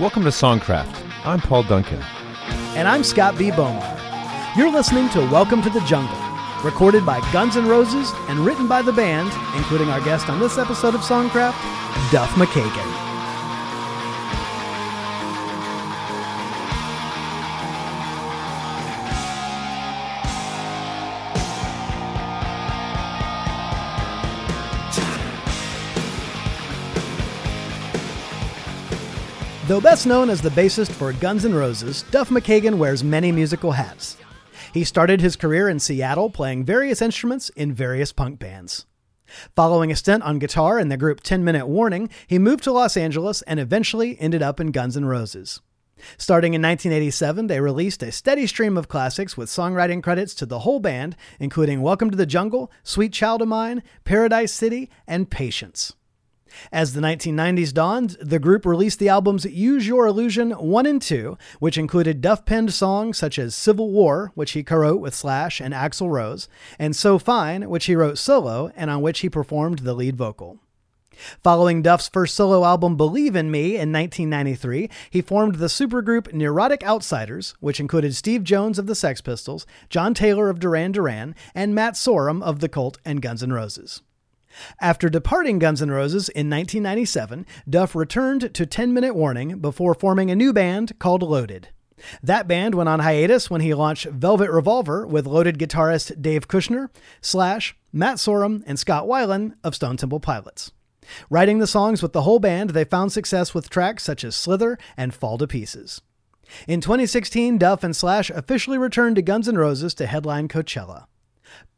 Welcome to Songcraft. I'm Paul Duncan. And I'm Scott B. Bomar. You're listening to Welcome to the Jungle, recorded by Guns N' Roses and written by the band, including our guest on this episode of Songcraft, Duff McKagan. Though best known as the bassist for Guns N' Roses, Duff McKagan wears many musical hats. He started his career in Seattle playing various instruments in various punk bands. Following a stint on guitar in the group 10 Minute Warning, he moved to Los Angeles and eventually ended up in Guns N' Roses. Starting in 1987, they released a steady stream of classics with songwriting credits to the whole band, including Welcome to the Jungle, Sweet Child of Mine, Paradise City, and Patience. As the 1990s dawned, the group released the albums Use Your Illusion 1 and 2, which included Duff penned songs such as Civil War, which he co wrote with Slash and Axl Rose, and So Fine, which he wrote solo and on which he performed the lead vocal. Following Duff's first solo album Believe in Me in 1993, he formed the supergroup Neurotic Outsiders, which included Steve Jones of the Sex Pistols, John Taylor of Duran Duran, and Matt Sorum of The Cult and Guns N' Roses. After departing Guns N' Roses in 1997, Duff returned to 10 Minute Warning before forming a new band called Loaded. That band went on hiatus when he launched Velvet Revolver with Loaded guitarist Dave Kushner, Slash, Matt Sorum, and Scott Weiland of Stone Temple Pilots. Writing the songs with the whole band, they found success with tracks such as Slither and Fall to Pieces. In 2016, Duff and Slash officially returned to Guns N' Roses to headline Coachella.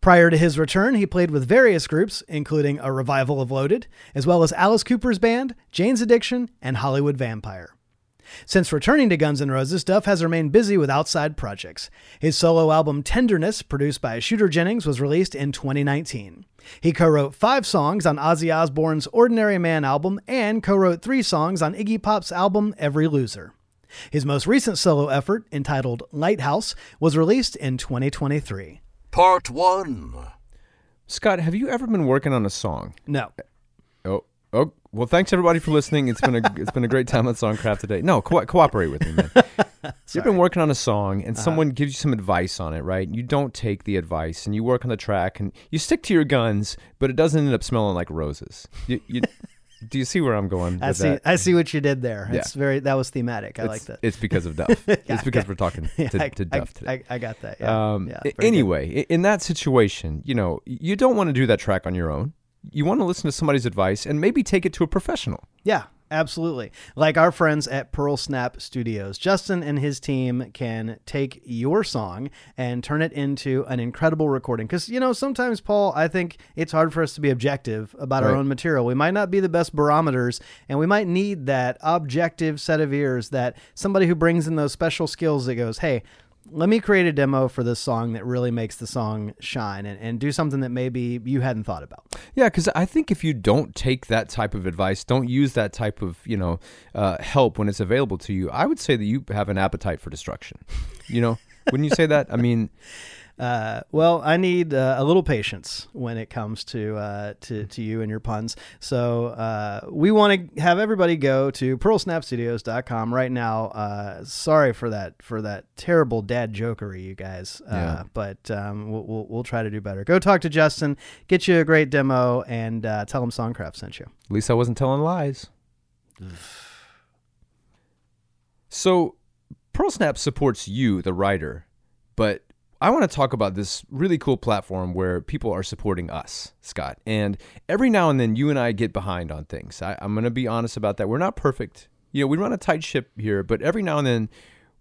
Prior to his return, he played with various groups, including a revival of Loaded, as well as Alice Cooper's band, Jane's Addiction, and Hollywood Vampire. Since returning to Guns N' Roses, Duff has remained busy with outside projects. His solo album Tenderness, produced by Shooter Jennings, was released in 2019. He co wrote five songs on Ozzy Osbourne's Ordinary Man album and co wrote three songs on Iggy Pop's album Every Loser. His most recent solo effort, entitled Lighthouse, was released in 2023. Part 1. Scott, have you ever been working on a song? No. Oh, oh. Well, thanks everybody for listening. It's been a it's been a great time at Songcraft today. No, co- cooperate with me, man. You've been working on a song, and uh-huh. someone gives you some advice on it, right? You don't take the advice, and you work on the track, and you stick to your guns, but it doesn't end up smelling like roses. You, you, do you see where I'm going? I see. that? I see what you did there. Yeah. It's very. That was thematic. I It's- like that. It's because of Duff. it's because we're talking Yeah, to, I, to Duff today. I, I got that. Yeah. Um, yeah, very good. anyway, in that situation, you know, you don't want to do that track on your own. You want to listen to somebody's advice and maybe take it to a professional. Yeah, absolutely. Like our friends at Pearl Snap Studios, Justin and his team can take your song and turn it into an incredible recording. Because, you know, sometimes, Paul, I think it's hard for us to be objective about our own material. We might not be the best barometers, and we might need that objective set of ears that somebody who brings in those special skills that goes, hey, let me create a demo for this song that really makes the song shine and, and do something that maybe you hadn't thought about. Yeah, because I think if you don't take that type of advice, don't use that type of you know uh, help when it's available to you, I would say that you have an appetite for destruction. You know, wouldn't you say that? I mean, Uh, well, I need uh, a little patience when it comes to uh, to, to you and your puns. So uh, we want to have everybody go to pearlsnapstudios.com right now. Uh, sorry for that for that terrible dad jokery, you guys. Uh, Yeah. But um, we'll, we'll we'll try to do better. Go talk to Justin, get you a great demo, and uh, tell him Songcraft sent you. at least I wasn't telling lies. so, Pearl Snap supports you, the writer, but I want to talk about this really cool platform where people are supporting us, Scott. And every now and then, you and I get behind on things. I, I'm going to be honest about that. We're not perfect. You know, we run a tight ship here, but every now and then,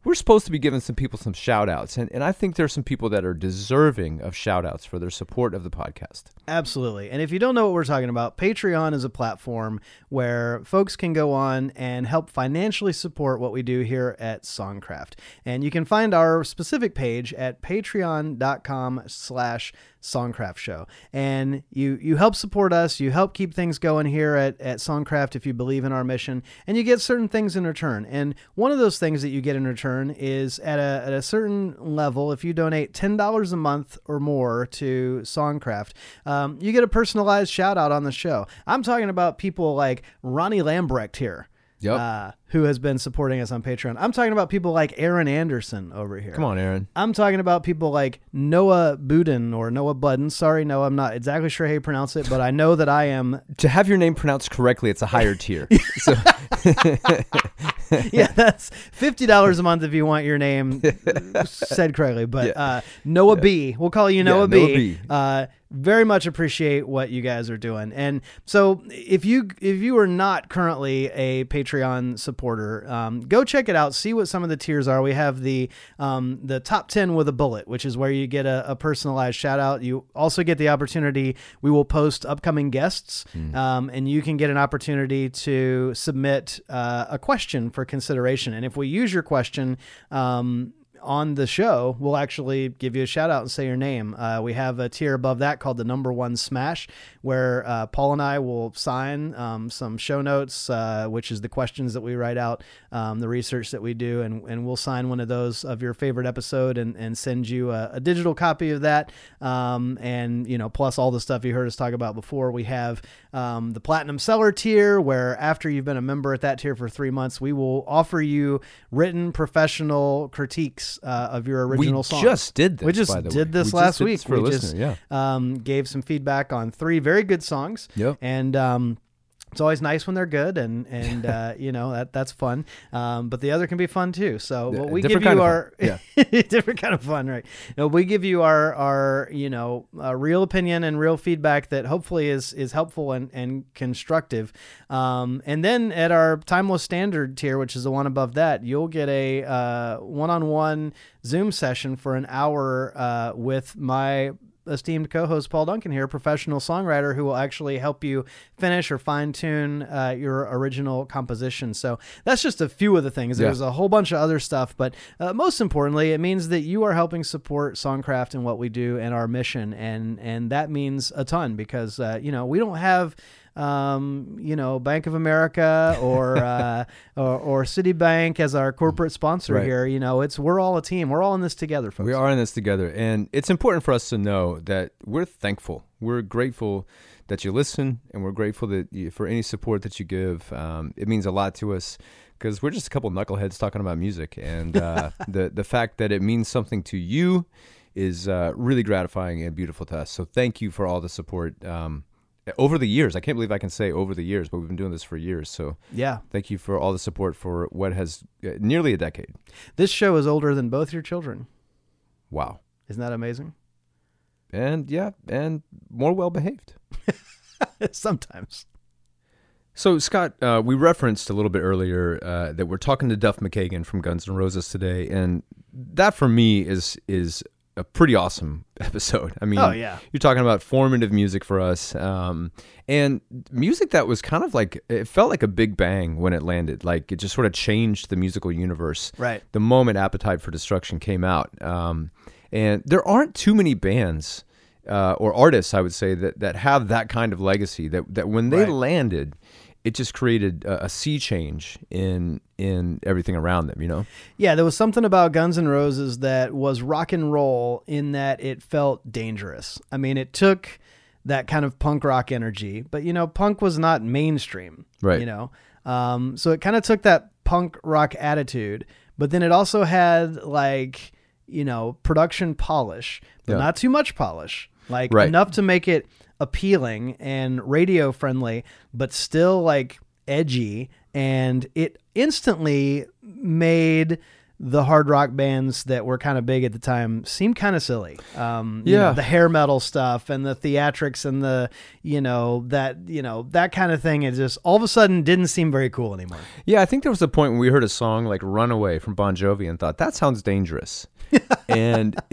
we're supposed to be giving some people some shout outs. And, and I think there's some people that are deserving of shout outs for their support of the podcast. Absolutely. And if you don't know what we're talking about, Patreon is a platform where folks can go on and help financially support what we do here at Songcraft. And you can find our specific page at patreon.com slash Songcraft show. And you you help support us, you help keep things going here at, at Songcraft if you believe in our mission, and you get certain things in return. And one of those things that you get in return is at a, at a certain level, if you donate $10 a month or more to Songcraft, um, you get a personalized shout out on the show. I'm talking about people like Ronnie Lambrecht here. Yep. Uh, who has been supporting us on Patreon. I'm talking about people like Aaron Anderson over here. Come on, Aaron. I'm talking about people like Noah Budin or Noah Budden. Sorry, no, I'm not exactly sure how you pronounce it, but I know that I am. To have your name pronounced correctly, it's a higher tier. So yeah, that's fifty dollars a month if you want your name said correctly. But Yeah. uh, Noah B, we'll call you Noah, Noah B. B. Uh, very much appreciate what you guys are doing. And so, if you if you are not currently a Patreon supporter, um, go check it out. See what some of the tiers are. We have the um, the top ten with a bullet, which is where you get a, a personalized shout out. You also get the opportunity. We will post upcoming guests, um, and you can get an opportunity to submit uh, a question for consideration. And if we use your question, um, on the show, we'll actually give you a shout out and say your name. Uh, we have a tier above that called the number one smash, where uh, Paul and I will sign um, some show notes, uh, which is the questions that we write out, um, the research that we do, and, and we'll sign one of those of your favorite episode and, and send you a, a digital copy of that. Um, and, you know, plus all the stuff you heard us talk about before. We have um, the platinum seller tier, where after you've been a member at that tier for three months, we will offer you written professional critiques uh, of your we original song. just did this. We just did this We last week. this for we listener. just yeah. um, gave some feedback on three very good songs. Yep. And um, it's always nice when they're good, and and uh, you know that that's fun. Um, but the other can be fun too. So Yeah, well, we give you our fun. different kind of fun, right? No, we give you our our you know uh, real opinion and real feedback that hopefully is is helpful and and constructive. Um, and then at our timeless standard tier, which is the one above that, you'll get a uh, one-on-one Zoom session for an hour uh, with my esteemed co-host Paul Duncan here, professional songwriter who will actually help you finish or fine-tune uh, your original composition. So that's just a few of the things. Yeah. There's a whole bunch of other stuff, but uh, most importantly, it means that you are helping support Songcraft and what we do and our mission, and and that means a ton because uh, you know we don't have um, you know, Bank of America or, uh, or or Citibank as our corporate sponsor Right. here. You know, it's we're all a team. We're all in this together, folks. We are in this together, and it's important for us to know that we're thankful. We're grateful that you listen, and we're grateful that you, for any support that you give. Um, it means a lot to us because we're just a couple knuckleheads talking about music, and uh, the the fact that it means something to you is uh, really gratifying and beautiful to us. So thank you for all the support. Um, over the years, I can't believe I can say over the years, but we've been doing this for years. So Yeah, thank you for all the support for what has uh, nearly a decade. this show is older than both your children. Wow. Isn't that amazing? And yeah, and more well behaved. Sometimes. So, Scott, uh, we referenced a little bit earlier uh, that we're talking to Duff McKagan from Guns N' Roses today, and that for me is is a pretty awesome episode. I mean, Oh, yeah. you're talking about formative music for us, um, and music that was kind of like it felt like a big bang when it landed. Like it just sort of changed the musical universe. Right. The moment Appetite for Destruction came out, um, and there aren't too many bands. Uh, or artists, I would say that that have that kind of legacy. That that when they Right. landed, it just created a, a sea change in in everything around them. You know, Yeah, there was something about Guns N' Roses that was rock and roll in that it felt dangerous. I mean, it took that kind of punk rock energy, but you know, punk was not mainstream. Right. You know, um, so it kind of took that punk rock attitude, but then it also had like you know production polish, but Yeah. not too much polish, like Right. enough to make it appealing and radio friendly, but still like edgy. And it instantly made the hard rock bands that were kind of big at the time seem kind of silly. Um, you know, Yeah. the hair metal stuff and the theatrics and the, you know, that, you know, that kind of thing. It just all of a sudden didn't seem very cool anymore. yeah, I think there was a point when we heard a song like "Runaway" from Bon Jovi and thought that sounds dangerous, and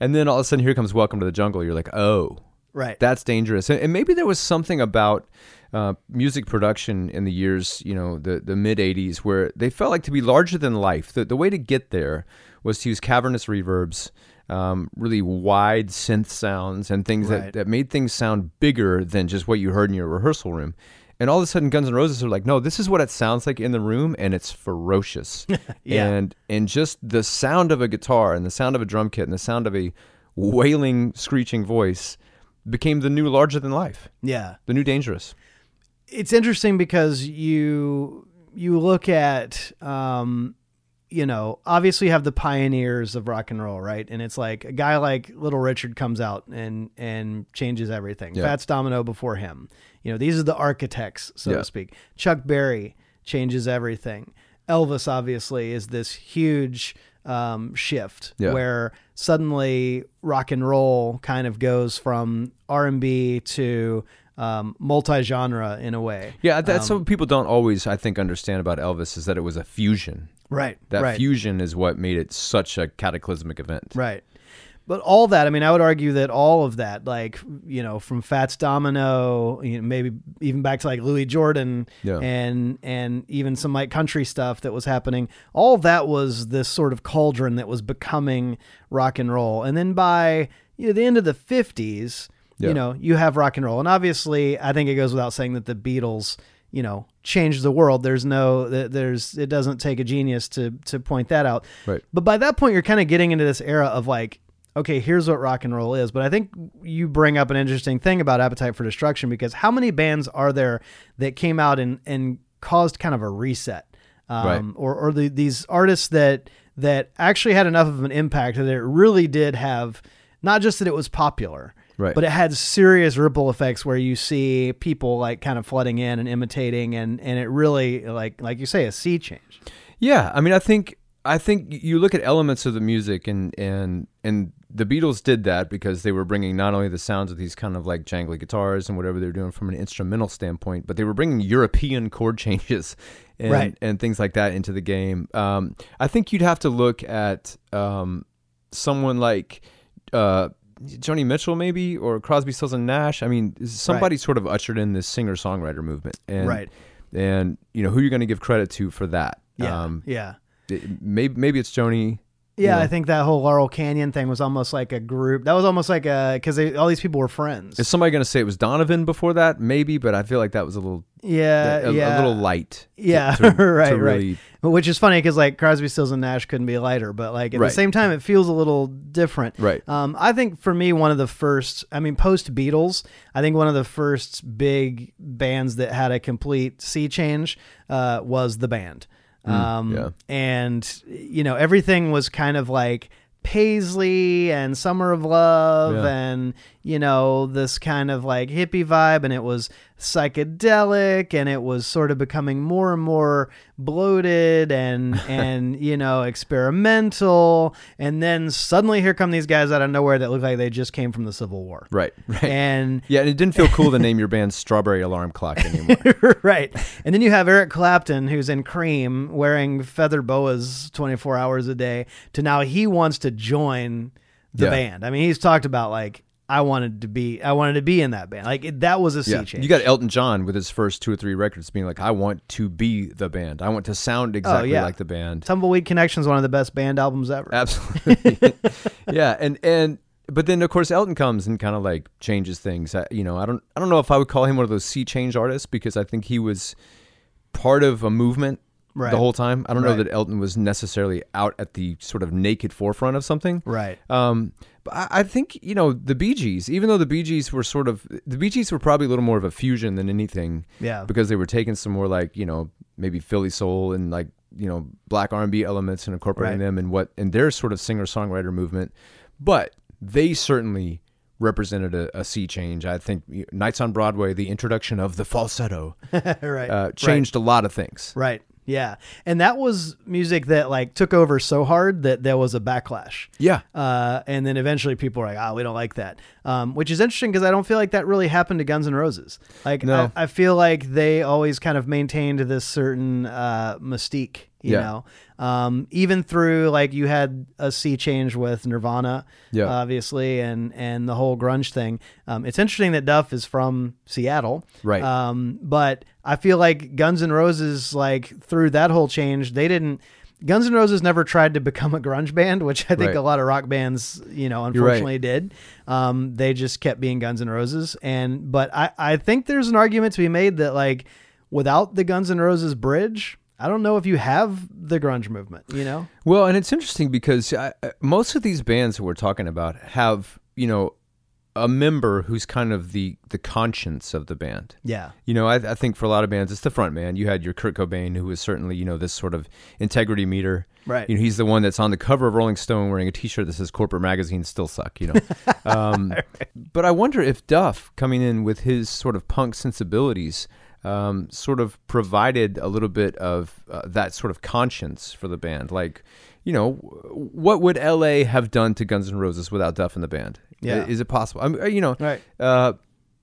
and then all of a sudden here comes "Welcome to the Jungle." You're like, oh, Right. that's dangerous. And, maybe there was something about uh, music production in the years, you know, the, the mid 80s, where they felt like to be larger than life. The, the way to get there was to use cavernous reverbs, um, really wide synth sounds and things Right. that, that made things sound bigger than just what you heard in your rehearsal room. And all of a sudden, Guns N' Roses are like, no, this is what it sounds like in the room, and it's ferocious. Yeah. And and just the sound of a guitar and the sound of a drum kit and the sound of a wailing, screeching voice became the new larger than life, Yeah. the new dangerous. it's interesting because you you look at um you know obviously you have the pioneers of rock and roll right and it's like a guy like little richard comes out and and changes everything Yeah. fats domino before him you know these are the architects so Yeah. to speak chuck berry changes everything elvis obviously is this huge um, shift Yeah. where suddenly rock and roll kind of goes from r&b to um, multi-genre in a way Yeah, that's what people don't always, I think, understand about Elvis is that it was a fusion. Right. That right. fusion is what made it such a cataclysmic event. Right. But all that, I mean, I would argue that all of that, like, you know, from Fats Domino, you know, maybe even back to like Louis Jordan Yeah. and and even some like country stuff that was happening, all that was this sort of cauldron that was becoming rock and roll. And then by you know, the end of the 50s, Yeah. you know, you have rock and roll. And obviously, I think it goes without saying that the Beatles, you know, changed the world. There's no th- there's it doesn't take a genius to to point that out. Right. But by that point, you're kind of getting into this era of like, okay, here's what rock and roll is. But I think you bring up an interesting thing about Appetite for Destruction because how many bands are there that came out and, and caused kind of a reset? Um, Right. Or, or the, these artists that that actually had enough of an impact that it really did have not just that it was popular, Right. but it had serious ripple effects where you see people like kind of flooding in and imitating and and it really like like you say a sea change. Yeah, I mean, I think I think you look at elements of the music, and and and the Beatles did that because they were bringing not only the sounds of these kind of like jangly guitars and whatever they were doing from an instrumental standpoint, but they were bringing European chord changes and Right. and things like that into the game. Um, I think you'd have to look at um, someone like. Uh, Joni Mitchell, maybe, or Crosby, Stills and Nash. I mean, somebody sort of ushered in this singer-songwriter movement, and Right. and you know who you're going to give credit to for that. Yeah. Um, yeah. Maybe maybe it's Joni. Yeah, you I think that whole Laurel Canyon thing was almost like a group. That was almost like a because all these people were friends. Is somebody going to say it was Donovan before that? Maybe, but I feel like that was a little yeah, a, a little light. Yeah, to- right, to right. Which is funny because like Crosby, Stills, and Nash couldn't be lighter, but like at Right. the same time, it feels a little different. Right. Um, I think for me, one of the first, I mean, post Beatles, I think one of the first big bands that had a complete sea change uh, was the band. Um, Mm, yeah. And, you know, everything was kind of like Paisley and Summer of Love Yeah. and, you know, this kind of like hippie vibe. And it was psychedelic and it was sort of becoming more and more bloated and, and, you know, experimental. And then suddenly here come these guys out of nowhere that look like they just came from the Civil War. right, right. And yeah, and it didn't feel cool to name your band Strawberry Alarm Clock anymore. right. And then you have Eric Clapton, who's in Cream, wearing feather boas 24 hours a day, to now he wants to join the Yeah. band. I mean, he's talked about like, I wanted to be, I wanted to be in that band. Like it, that was a sea yeah, change. you got Elton John with his first two or three records being like, "I want to be the band. I want to sound exactly Oh, yeah. like the band." Tumbleweed Connection's one of the best band albums ever. Absolutely. yeah, and and but then of course Elton comes and kind of like changes things. I, you know, I don't I don't know if I would call him one of those sea change artists because I think he was part of a movement Right. the whole time. I don't know that Elton was necessarily out at the sort of naked forefront of something. Right. Um, but I, I think you know the Bee Gees, even though the Bee Gees were sort of the Bee Gees were probably a little more of a fusion than anything Yeah. because they were taking some more like you know maybe Philly soul and like you know black R and B elements and incorporating Right. them in what in their sort of singer songwriter movement, but they certainly represented a, a sea change. I think Nights on Broadway, the introduction of the falsetto, right. uh, changed a lot of things. Right. Yeah. And that was music that like took over so hard that there was a backlash. Yeah, Uh, and then eventually people were like, "Ah, we don't like that," um, which is interesting because I don't feel like that really happened to Guns N' Roses. Like, No. I, I feel like they always kind of maintained this certain uh, mystique, you Yeah. know. Um, even through like you had a sea change with Nirvana, Yeah. obviously, and and the whole grunge thing. Um, it's interesting that Duff is from Seattle, Right. Um, but I feel like Guns N' Roses, like through that whole change, they didn't Guns N' Roses never tried to become a grunge band, which I think Right. a lot of rock bands, you know, right. unfortunately did. Um, they just kept being Guns N' Roses, and but I I think there's an argument to be made that like without the Guns N' Roses bridge, I don't know if you have the grunge movement. You know, Well, and it's interesting because I, I- most of these bands that we're talking about have, you know, a member who's kind of the the conscience of the band. yeah, You know, I, I think for a lot of bands, it's the front man. You had your Kurt Cobain, who was certainly, you know, this sort of integrity meter. Right. You know, he's the one that's on the cover of Rolling Stone wearing a T-shirt that says "Corporate magazines still suck." You know. um, But I wonder if Duff, coming in with his sort of punk sensibilities, um, sort of provided a little bit of uh, that sort of conscience for the band. Like, you know, what would L.A. have done to Guns N' Roses without Duff in the band? Yeah. Is it possible? I mean, you know, Right. uh,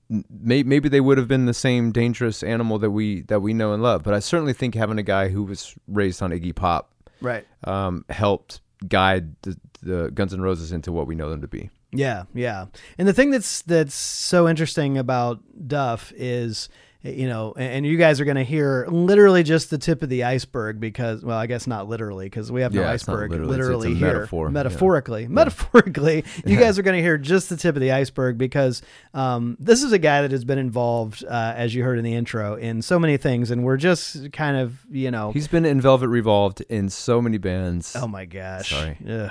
may, maybe they would have been the same dangerous animal that we that we know and love. But I certainly think having a guy who was raised on Iggy Pop right. um, helped guide the, the Guns N' Roses into what we know them to be. Yeah, yeah. And the thing that's that's so interesting about Duff is you know, and you guys are going to hear literally just the tip of the iceberg because, well, I guess not literally because we have no Yeah, it's iceberg literally. Literally, it's a here. metaphor, yeah. Metaphorically, metaphorically, you guys are going to hear just the tip of the iceberg because um, this is a guy that has been involved, uh, as you heard in the intro, in so many things, and we're just kind of, you know, He's been in Velvet Revolved in so many bands. Oh my gosh. Sorry. Ugh,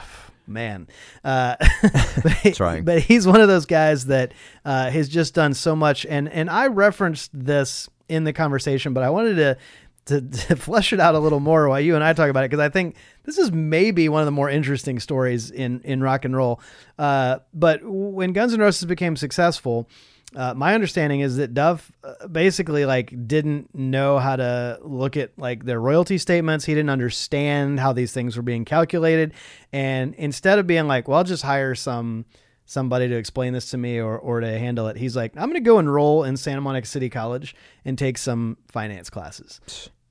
man. Uh, but, Trying. but he's one of those guys that uh, has just done so much. And, and I referenced this in the conversation, but I wanted to, to, to flesh it out a little more while you and I talk about it because I think this is maybe one of the more interesting stories in, in rock and roll. Uh, but when Guns N' Roses became successful, uh, my understanding is that Duff uh, basically like didn't know how to look at like their royalty statements. He didn't understand how these things were being calculated, and instead of being like, "Well, I'll just hire some somebody to explain this to me or or to handle it," he's like, "I'm going to go enroll in Santa Monica City College and take some finance classes."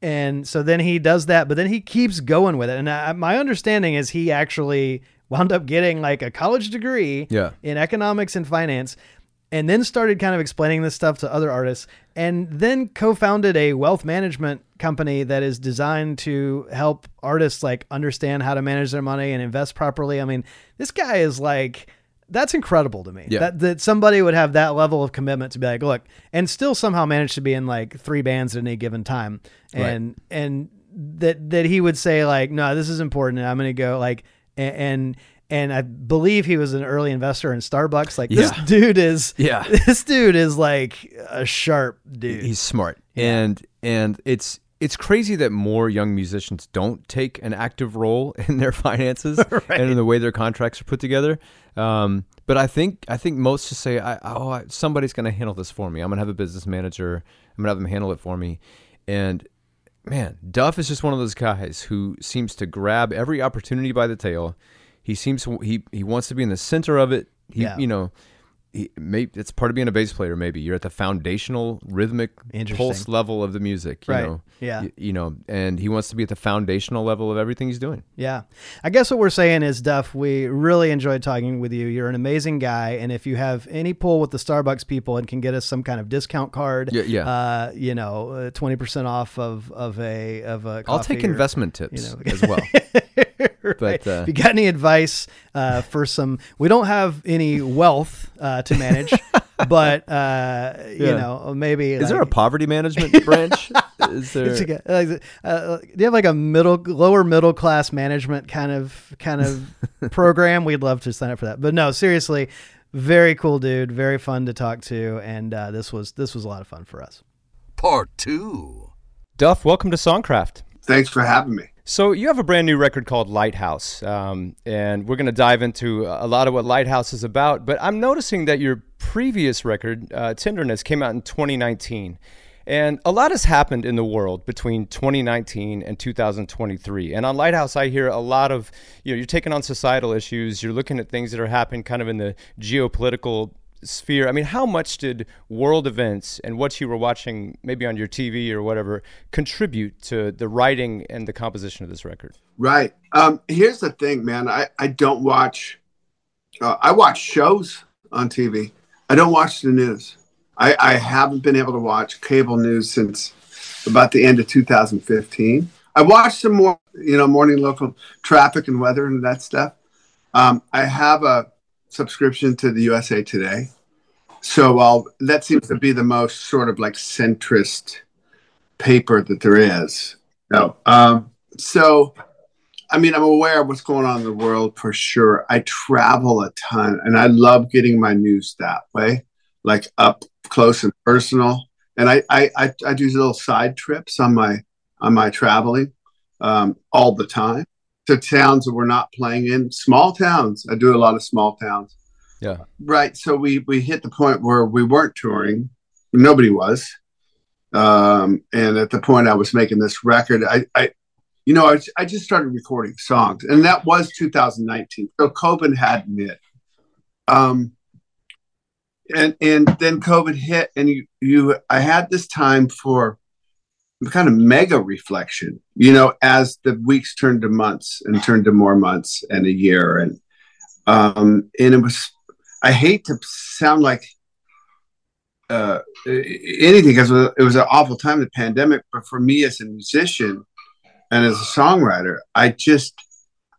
And so then he does that, but then he keeps going with it. And I, my understanding is he actually wound up getting like a college degree Yeah. in economics and finance and then started kind of explaining this stuff to other artists and then co-founded a wealth management company that is designed to help artists like understand how to manage their money and invest properly. I mean this guy is like that's incredible to me. Yeah. that, that somebody would have that level of commitment to be like look and still somehow manage to be in like three bands at any given time. And and that that he would say like no this is important and i'm gonna go like a- and and I believe he was an early investor in Starbucks. Like this Yeah. dude is, Yeah. this dude is like a sharp dude. He's smart, and and it's it's crazy that more young musicians don't take an active role in their finances and in the way their contracts are put together. Um, but I think I think most just say, I, "Oh, I, somebody's going to handle this for me. I'm going to have a business manager. I'm going to have them handle it for me." And man, Duff is just one of those guys who seems to grab every opportunity by the tail. He seems he he wants to be in the center of it. He Yeah. you know. He, maybe it's part of being a bass player. Maybe you're at the foundational rhythmic pulse level of the music, you Right. know. Yeah. Y- you know, and he wants to be at the foundational level of everything he's doing. Yeah. I guess what we're saying is, Duff, we really enjoyed talking with you. You're an amazing guy. And if you have any pull with the Starbucks people and can get us some kind of discount card, Yeah, yeah. Uh, you know, uh, 20% off of, of a, of a I'll take or- investment tips you know. as well. Right. But, uh, if you got any advice uh, for some, we don't have any wealth uh, to manage, but uh, you know, maybe Is there a poverty management branch? Is there? Like like, uh, do you have like a middle, lower middle class management kind of kind of program? We'd love to sign up for that. But no, seriously, very cool dude, very fun to talk to, and uh, this was this was a lot of fun for us. Part 2. Duff, welcome to Songcraft. Thanks for having me. So you have a brand new record called Lighthouse, um, and we're going to dive into a lot of what Lighthouse is about. But I'm noticing that your previous record, uh, Tenderness, came out in 2019, and a lot has happened in the world between 2019 and 2023. And on Lighthouse, I hear a lot of you know you're taking on societal issues, you're looking at things that are happening kind of in the geopolitical sphere. I mean, how much did world events and what you were watching, maybe on your TV or whatever, contribute to the writing and the composition of this record? Right. Um, here's the thing, man. I, I don't watch, uh, I watch shows on TV. I don't watch the news. I, I haven't been able to watch cable news since about the end of 2015. I watch some more, you know, morning local traffic and weather and that stuff. Um, I have a subscription to the USA Today, so I'll, that seems to be the most sort of like centrist paper that there is. No, um, so I mean, I'm aware of what's going on in the world for sure. I travel a ton, and I love getting my news that way, like up close and personal. And I I, I, I do little side trips on my on my traveling um, all the time to towns that we're not playing in, small towns. I do a lot of small towns. Yeah. Right. So we we hit the point where we weren't touring. Nobody was. Um, and at the point I was making this record, I, I you know, I, I just started recording songs, and that was 2019. So COVID hadn't hit. Um, and and then COVID hit, and you you I had this time for kind of mega reflection, you know, as the weeks turned to months and turned to more months and a year. And, um, and it was, I hate to sound like uh, anything because it was an awful time, the pandemic. But for me as a musician and as a songwriter, I just,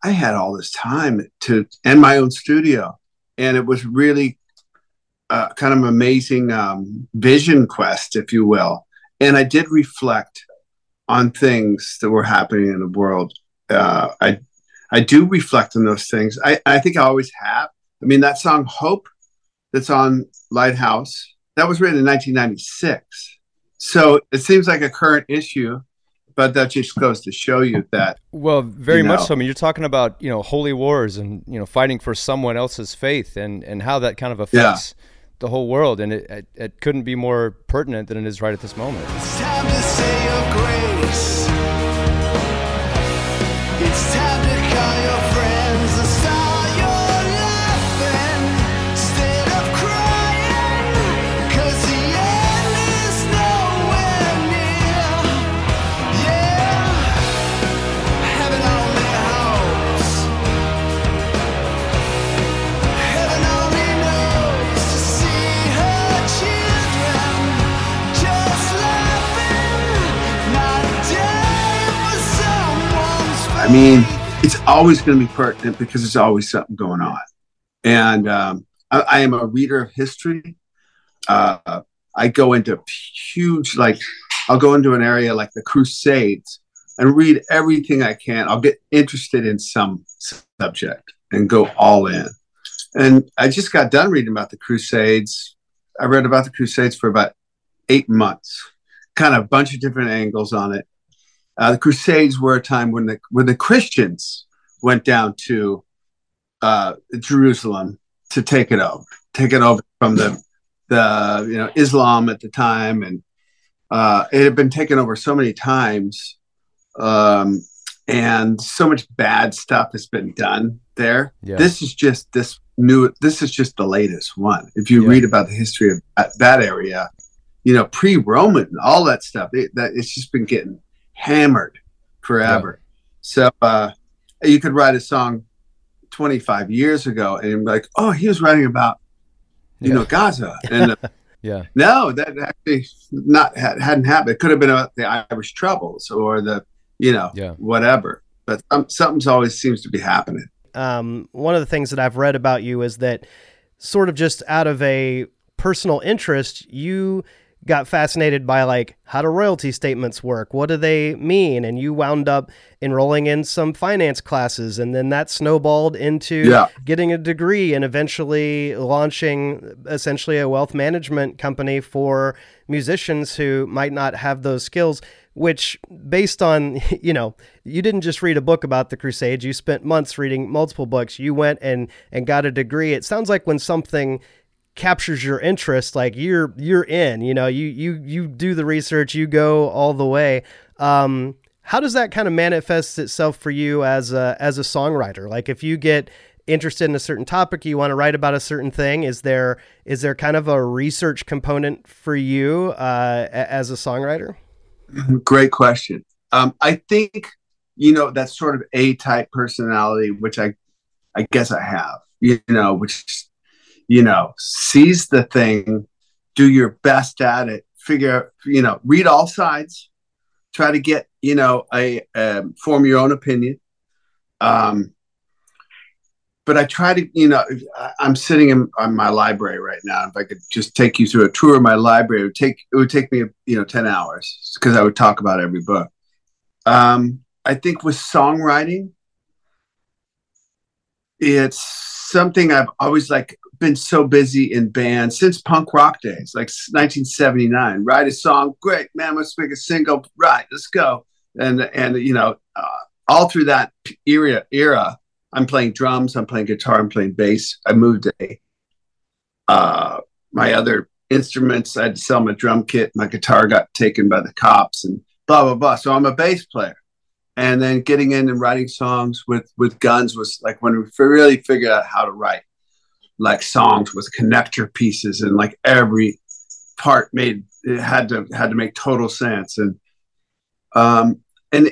I had all this time to, and my own studio. And it was really uh, kind of amazing um, vision quest, if you will and I did reflect on things that were happening in the world. Uh, I I do reflect on those things. I, I think I always have. I mean, that song "Hope" that's on Lighthouse that was written in 1996. So it seems like a current issue, but that just goes to show you that. Well, very you know, much so. I mean, you're talking about you know holy wars and you know fighting for someone else's faith and and how that kind of affects the whole world, and it, it, it couldn't be more pertinent than it is right at this moment. I mean, it's always going to be pertinent because there's always something going on. And um, I, I am a reader of history. Uh, I go into huge, like, I'll go into an area like the Crusades and read everything I can. I'll get interested in some subject and go all in. And I just got done reading about the Crusades. I read about the Crusades for about eight months, kind of a bunch of different angles on it. Uh, the Crusades were a time when the when the Christians went down to uh, Jerusalem to take it over, take it over from the the you know Islam at the time, and uh, it had been taken over so many times, um, and so much bad stuff has been done there. Yeah. This is just this new. This is just the latest one. If you Yeah. read about the history of that, that area, you know, pre-Roman, all that stuff, it, that it's just been getting hammered forever. So uh, you could write a song 25 years ago and like, oh, he was writing about, you Yeah. know, Gaza. And uh, Yeah. no, that actually not had, hadn't happened. It could have been about the Irish troubles or the, you know, Yeah. whatever. But um, something's always seems to be happening. um, one of the things that I've read about you is that sort of just out of a personal interest, you got fascinated by like how do royalty statements work? What do they mean? And you wound up enrolling in some finance classes, and then that snowballed into Yeah. getting a degree and eventually launching essentially a wealth management company for musicians who might not have those skills which based on you know you didn't just read a book about the crusades you spent months reading multiple books you went and and got a degree it sounds like when something captures your interest like you're you're in you know you you you do the research you go all the way um how does that kind of manifest itself for you as a as a songwriter like if you get interested in a certain topic you want to write about a certain thing is there is there kind of a research component for you uh, as a songwriter Great question. Um, I think you know that sort of A type personality, which I, I guess I have. You know, which you know seize the thing, do your best at it, figure. You know, read all sides, try to get you know a um, form your own opinion. Um, but I try to, you know, I'm sitting in, in my library right now. If I could just take you through a tour of my library, it would take it would take me, you know, ten hours because I would talk about every book. Um, I think with songwriting, it's something I've always like been so busy in bands since punk rock days, like 1979. Write a song, great man. Let's make a single. Right, let's go. And and you know, uh, all through that era era, I'm playing drums, I'm playing guitar, I'm playing bass. I moved a uh, my other instruments. I had to sell my drum kit. My guitar got taken by the cops, and blah blah blah. So I'm a bass player and then getting in and writing songs with with guns was like when we really figured out how to write like songs with connector pieces and like every part made it had to had to make total sense. And um and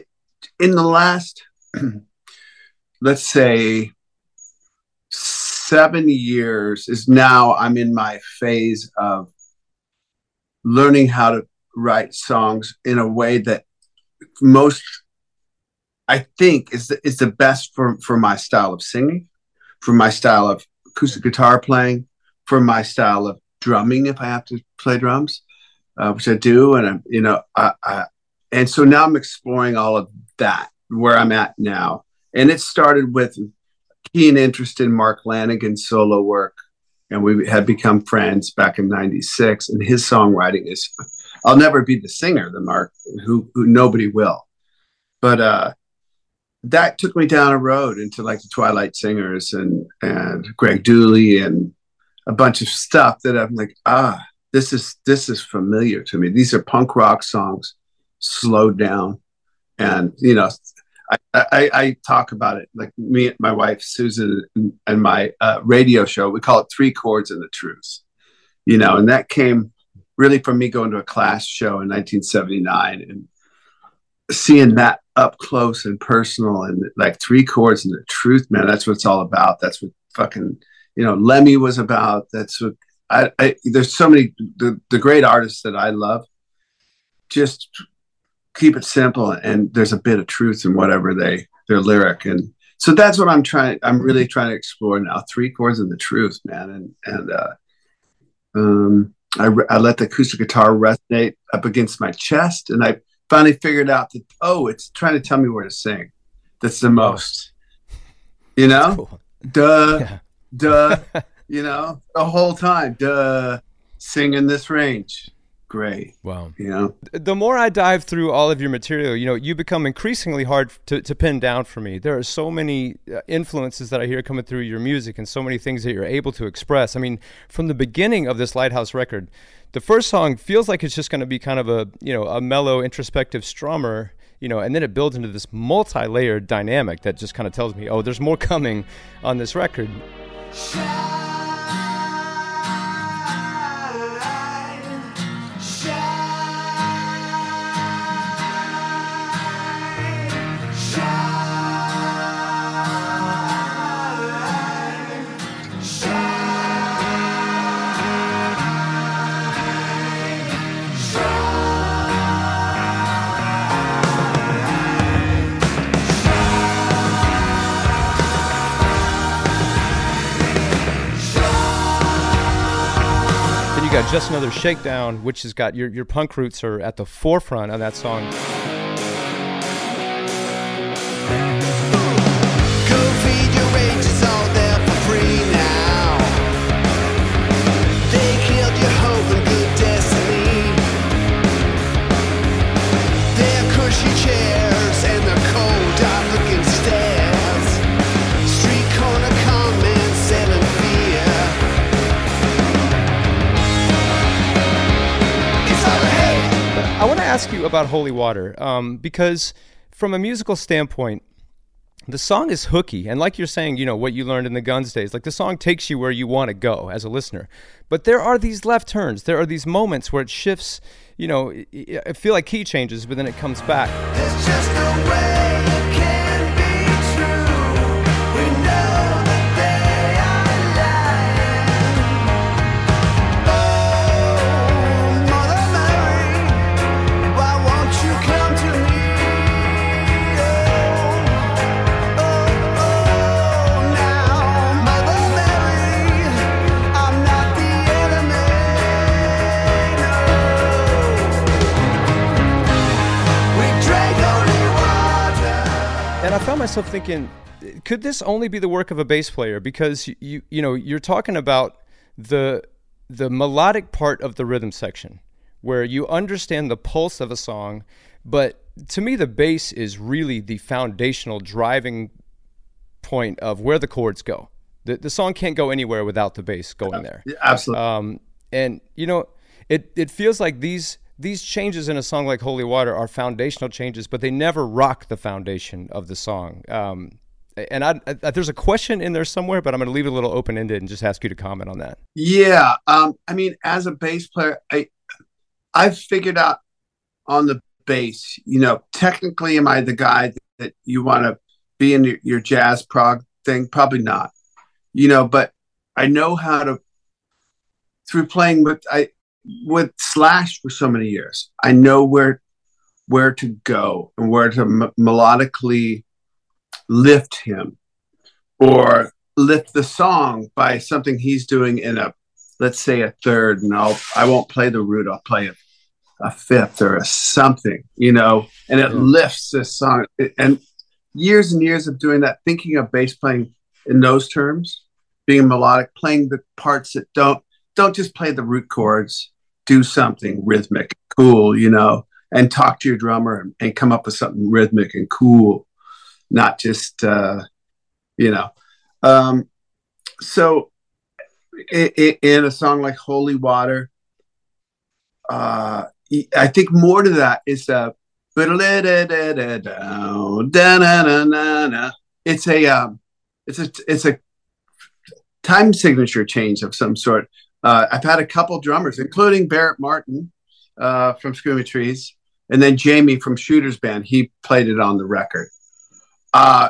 in the last let's say seven years is now i'm in my phase of learning how to write songs in a way that most I think is the, is the best for for my style of singing, for my style of acoustic guitar playing, for my style of drumming if I have to play drums, uh, which I do, and I'm you know I, I and so now I'm exploring all of that where I'm at now, and it started with keen interest in Mark Lanegan's solo work, and we had become friends back in '96, and his songwriting is. I'll never be the singer, the Mark, who, who nobody will, but uh, that took me down a road into like the Twilight Singers and and Greg Dulli and a bunch of stuff that I'm like, ah, this is this is familiar to me. These are punk rock songs, slowed down, and you know, I I, I talk about it like me, and my wife Susan, and, my uh, radio show. We call it Three Chords and the Truth, you know, and that came really from me going to a Clash show in 1979 and seeing that up close and personal and like three chords and the truth, man, that's what it's all about. That's what fucking, you know, Lemmy was about. That's what I, I there's so many, the, the great artists that I love, just keep it simple. And there's a bit of truth in whatever they, their lyric. And so that's what I'm trying, I'm really trying to explore now. Three chords and the truth, man. And, and, uh, um, I, I let the acoustic guitar resonate up against my chest and I finally figured out that oh it's trying to tell me where to sing that's the most. You know? Cool. duh Yeah. duh you know? The whole time duh sing in this range great Wow. you know the more I dive through all of your material, you know, you become increasingly hard to, to pin down for me. There are so many uh, influences that I hear coming through your music and so many things that you're able to express. I mean, from the beginning of this Lighthouse record, the first song feels like it's just going to be kind of a, you know, a mellow, introspective strummer, you know, and then it builds into this multi-layered dynamic that just kind of tells me, oh, there's more coming on this record. Then got just another shakedown, which has got your your punk roots are at the forefront of that song. Mm-hmm. Ask you about Holy Water um, because, from a musical standpoint, the song is hooky. And like you're saying, you know, what you learned in the Guns days, like the song takes you where you want to go as a listener. But there are these left turns, there are these moments where it shifts, you know, I- feel like key changes, but then it comes back. I found myself thinking, could this only be the work of a bass player? Because you, you, you know, you're talking about the the melodic part of the rhythm section, where you understand the pulse of a song, but to me, the bass is really the foundational driving point of where the chords go. The, the song can't go anywhere without the bass going there. Yeah, absolutely. Um, and you know, it it feels like these these changes in a song like Holy Water are foundational changes, but they never rock the foundation of the song. Um, and I, I, there's a question in there somewhere, but I'm going to leave it a little open ended and just ask you to comment on that. Yeah, um, I mean, as a bass player, I I've figured out on the bass. You know, technically, am I the guy that you want to be in your, your jazz prog thing? Probably not. You know, but I know how to through playing with I with Slash for so many years. I know where where to go and where to m- melodically lift him or lift the song by something he's doing in a let's say a third and I'll I won't play the root I'll play a, a fifth or a something you know and it Yeah. lifts this song and years and years of doing that thinking of bass playing in those terms being melodic playing the parts that don't don't just play the root chords do something rhythmic cool you know and talk to your drummer and, and come up with something rhythmic and cool not just uh you know. Um so i i in a song like holy water uh i think more to that is uh it's a um it's a it's a time signature change of some sort uh, I've had a couple drummers, including Barrett Martin uh, from Screaming Trees, and then Jamie from Shooter's Band. He played it on the record. Uh,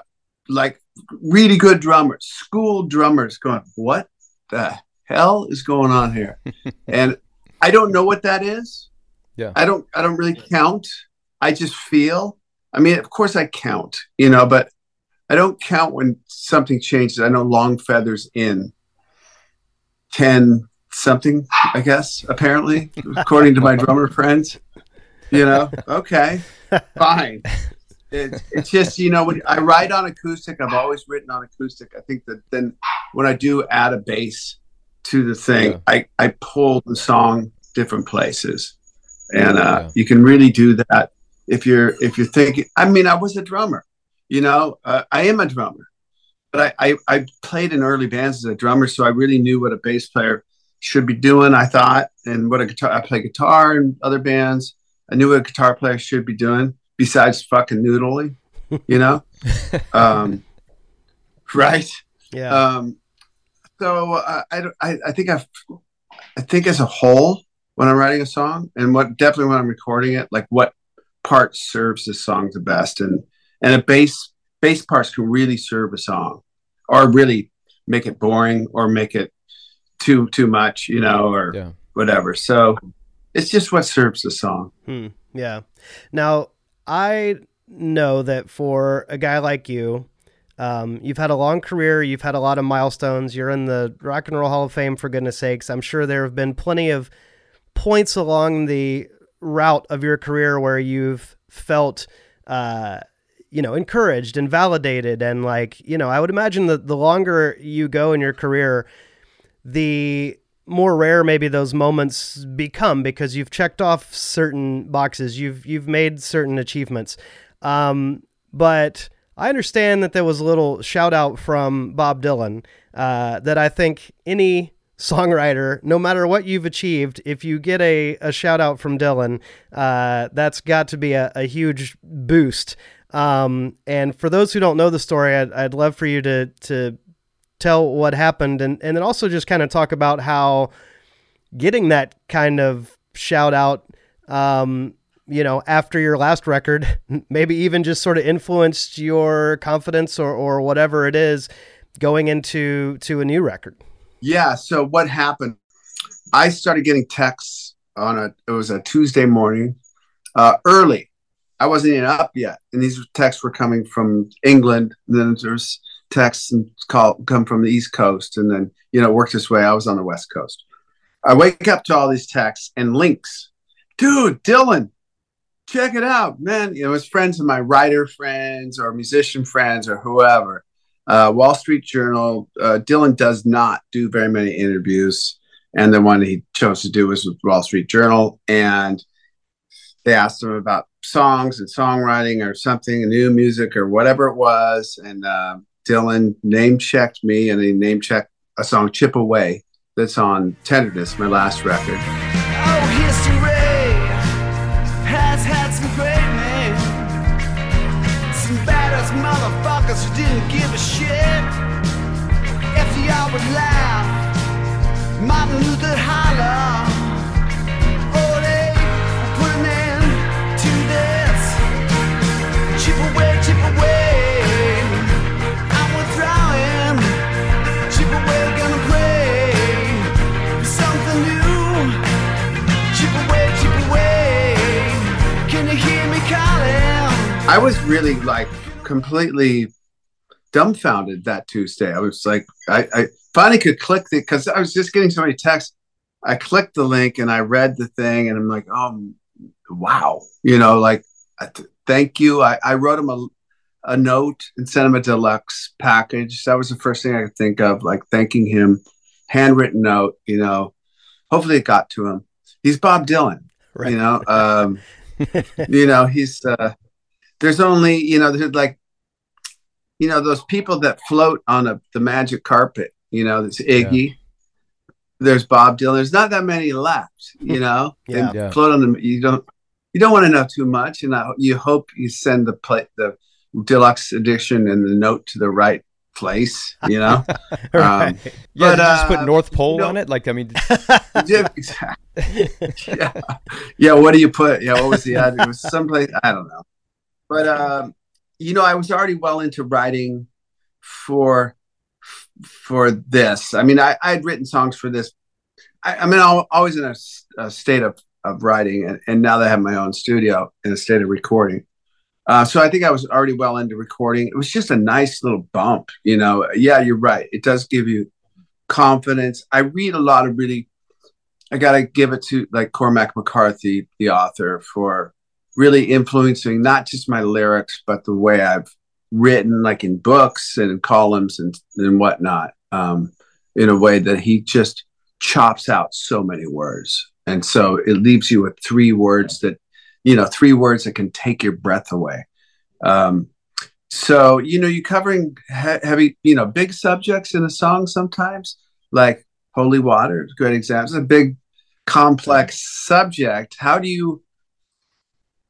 like really good drummers, school drummers, going, "What the hell is going on here?" and I don't know what that is. Yeah. I don't. I don't really count. I just feel. I mean, of course, I count, you know, but I don't count when something changes. I know long feathers in ten something, I guess, apparently, according to my drummer friends. You know, okay, fine. It, it's just, you know, when I write on acoustic, I've always written on acoustic. I think that then when I do add a bass to the thing, Yeah. I, I pull the song different places. And uh, Yeah. you can really do that if you're if you're thinking. I mean, I was a drummer, you know, uh, I am a drummer, but I, I I played in early bands as a drummer, so I really knew what a bass player should be doing. I thought, and what a guitar. I play guitar and other bands. I knew what a guitar player should be doing besides fucking noodling, you know. um, right. Yeah. Um, so uh, I, I I think I've I think as a whole when I'm writing a song and what definitely when I'm recording it, like what part serves the song the best, and and a bass bass parts can really serve a song, or really make it boring or make it too too much, you know, or Yeah. whatever. So it's just what serves the song. Hmm. Yeah. Now, I know that for a guy like you, um, you've had a long career. You've had a lot of milestones. You're in the Rock and Roll Hall of Fame, for goodness sakes. I'm sure there have been plenty of points along the route of your career where you've felt, uh, you know, encouraged and validated. And like, you know, I would imagine that the longer you go in your career, the more rare maybe those moments become because you've checked off certain boxes you've you've made certain achievements um, but I understand that there was a little shout out from Bob Dylan uh, that I think any songwriter, no matter what you've achieved, if you get a, a shout out from Dylan, uh, that's got to be a, a huge boost. Um, and for those who don't know the story, I'd, I'd love for you to to tell what happened and, and then also just kind of talk about how getting that kind of shout out um, you know after your last record maybe even just sort of influenced your confidence or, or whatever it is going into to a new record Yeah. So what happened? I started getting texts on a. It was a Tuesday morning, uh, early. I wasn't even up yet, and these texts were coming from England. And then there's texts and call come from the East Coast, and then you know worked this way. I was on the West Coast. I wake up to all these texts and links. Dude, Dylan, check it out, man. You know, it's friends of my writer friends or musician friends or whoever. Uh, Wall Street Journal. Uh, Dylan does not do very many interviews, and the one he chose to do was with Wall Street Journal. And they asked him about songs and songwriting or something, new music or whatever it was. And uh, Dylan name checked me, and he name checked a song "Chip Away" that's on Tenderness, my last record. Oh, history has had some great men. Some badass motherfuckers who didn't give a shit. FDR would laugh, Martin Luther holler. I was really like completely dumbfounded that Tuesday. I was like, I, I finally could click the because I was just getting so many texts. I clicked the link and I read the thing, and I'm like, oh, wow, you know, like, th- thank you. I, I wrote him a, a note and sent him a deluxe package. That was the first thing I could think of, like thanking him, handwritten note. You know, hopefully it got to him. He's Bob Dylan. Right. You know, um, you know, he's uh, there's only you know there's like you know those people that float on a the magic carpet you know there's iggy there's bob dylan there's not that many left you know Yeah. They Yeah. float on them you don't you don't want to know too much and I, you hope you send the play the deluxe edition and the note to the right place you know Right. um, Yeah, But, just put uh, North Pole know- on it. Like, I mean, yeah, exactly. yeah, yeah. What do you put? Yeah, what was the ad? It was someplace I don't know, but um, you know, I was already well into writing for for this. I mean, I I'd written songs for this. I, I mean, I'm always in a state of of writing, and, and now that I have my own studio in a state of recording. Uh, so I think I was already well into recording. It was just a nice little bump, you know. Yeah, you're right. It does give you confidence. I read a lot of really I got to give it to like Cormac McCarthy, the author, for really influencing not just my lyrics, but the way I've written, like in books and in columns and, and whatnot, um, in a way that he just chops out so many words. And so it leaves you with three words that, you know, three words that can take your breath away. Um, so, you know, you're covering he- heavy, you know, big subjects in a song sometimes, like holy water great example. It's a big, complex subject. How do you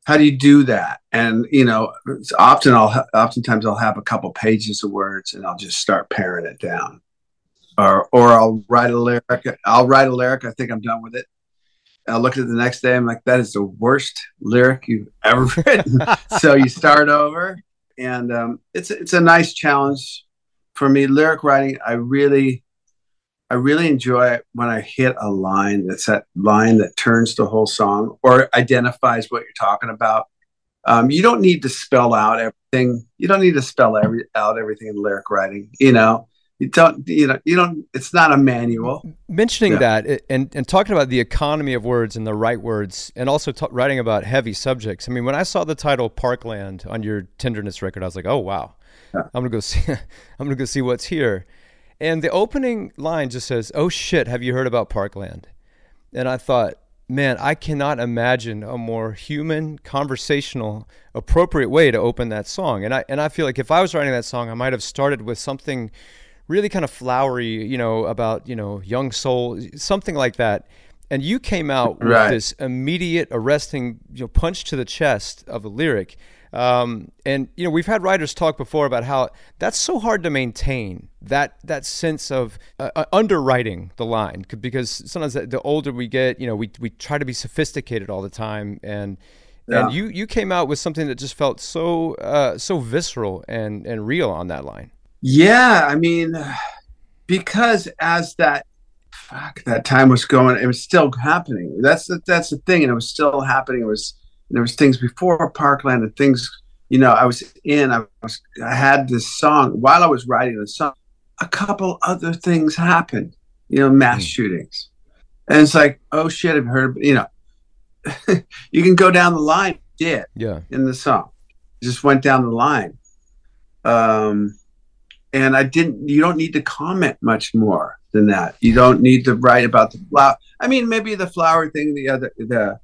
how do you do that? And you know, often I'll oftentimes I'll have a couple pages of words and I'll just start paring it down, or or I'll write a lyric. I'll write a lyric. I think I'm done with it. I'll look at it the next day. I'm like, that is the worst lyric you've ever written. so you start over, and um, it's it's a nice challenge for me. Lyric writing, I really I really enjoy it when I hit a line that's that line that turns the whole song or identifies what you're talking about. Um, you don't need to spell out everything. You don't need to spell every out everything in lyric writing. You know, you don't. You know, you don't. It's not a manual. mentioning Yeah. that and, and talking about the economy of words and the right words and also ta writing about heavy subjects i mean when i saw the title parkland on your tenderness record i was like oh wow Yeah. i'm gonna go see i'm gonna go see what's here and the opening line just says oh shit have you heard about parkland and i thought man i cannot imagine a more human conversational appropriate way to open that song and i and i feel like if i was writing that song i might have started with something really kind of flowery, you know, about, you know, young soul, something like that. And you came out with Right. this immediate arresting, you know, punch to the chest of a lyric. Um, and you know, we've had writers talk before about how that's so hard to maintain that that sense of uh, uh, underwriting the line because sometimes the, older we get, you know, we we try to be sophisticated all the time, and and you you came out with something that just felt so uh, so visceral and and real on that line. Yeah, I mean, because as that fuck that time was going, it was still happening. That's the that's the thing, and it was still happening. It was there was things before Parkland and things. You know, I was in. I was. I had this song while I was writing the song. A couple other things happened. You know, mass shootings, and it's like, oh shit, I've heard. You know, you can go down the line shit Yeah. in the song. Just went down the line. Um, and I didn't. You don't need to comment much more than that. You don't need to write about the flower. I mean, maybe the flower thing, the other, the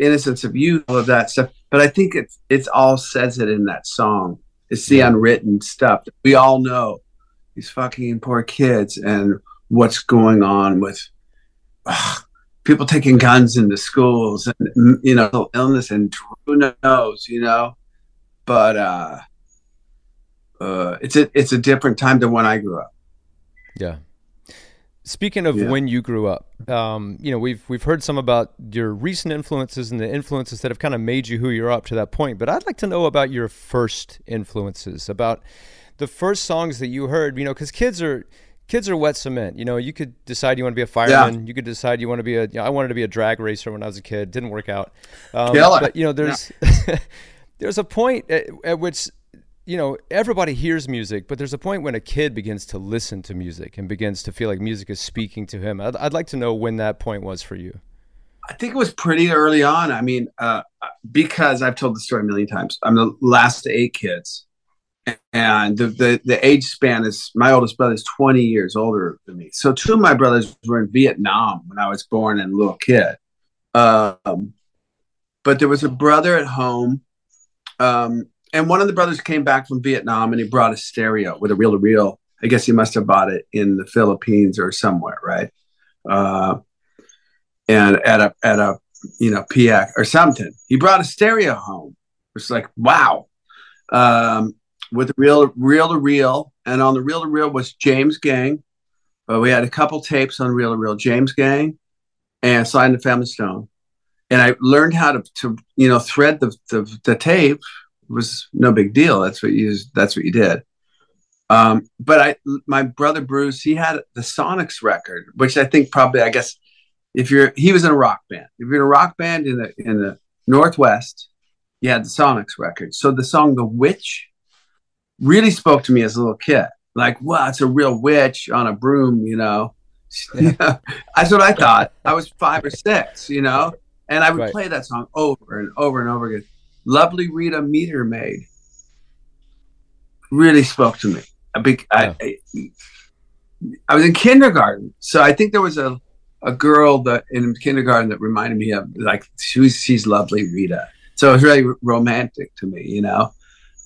innocence of youth, all of that stuff. But I think it's it's all says it in that song. It's the Yeah. unwritten stuff we all know. These fucking poor kids and what's going on with ugh, people taking guns into schools and you know illness and who knows, you know. But uh, uh, it's a it's a different time than when I grew up. Yeah. Speaking of Yeah. when you grew up, um, you know, we've we've heard some about your recent influences and the influences that have kind of made you who you're up to that point. But I'd like to know about your first influences, about the first songs that you heard. You know, because kids are kids are wet cement. You know, you could decide you want to be a fireman. You could decide you want to be a. You know, I wanted to be a drag racer when I was a kid. Didn't work out. Um, Killer. but you know, there's there's a point at, at which you know everybody hears music but there's a point when a kid begins to listen to music and begins to feel like music is speaking to him i'd, I'd like to know when that point was for you I think it was pretty early on. I mean, uh, because I've told the story a million times. I'm the last eight kids, and the, the the age span is my oldest brother is 20 years older than me. So two of my brothers were in Vietnam when I was born and little kid. Um, but there was a brother at home, um, and one of the brothers came back from Vietnam and he brought a stereo with a reel to reel. I guess he must have bought it in the Philippines or somewhere, right? Uh, and at a at a you know PX or something. He brought a stereo home. It was like wow, um, with a reel reel to reel, and on the reel to reel was James Gang. But we had a couple tapes on reel to reel, James Gang, and and the Family Stone. And I learned how to to you know thread the the, the tape was no big deal. That's what you that's what you did. Um, but I, my brother Bruce, he had the Sonics record, which I think probably, I guess, if you're he was in a rock band. If you're in a rock band in the in the northwest you had the sonics record. So the song the witch really spoke to me as a little kid. Like wow it's a real witch on a broom you know? That's what i thought. I was five or six you know? And i would Right. play that song over and over and over again lovely rita meter maid really spoke to me I, be- I, I, I was in kindergarten so i think there was a a girl that in kindergarten that reminded me of like she was, she's lovely Rita. So it was really romantic to me, you know.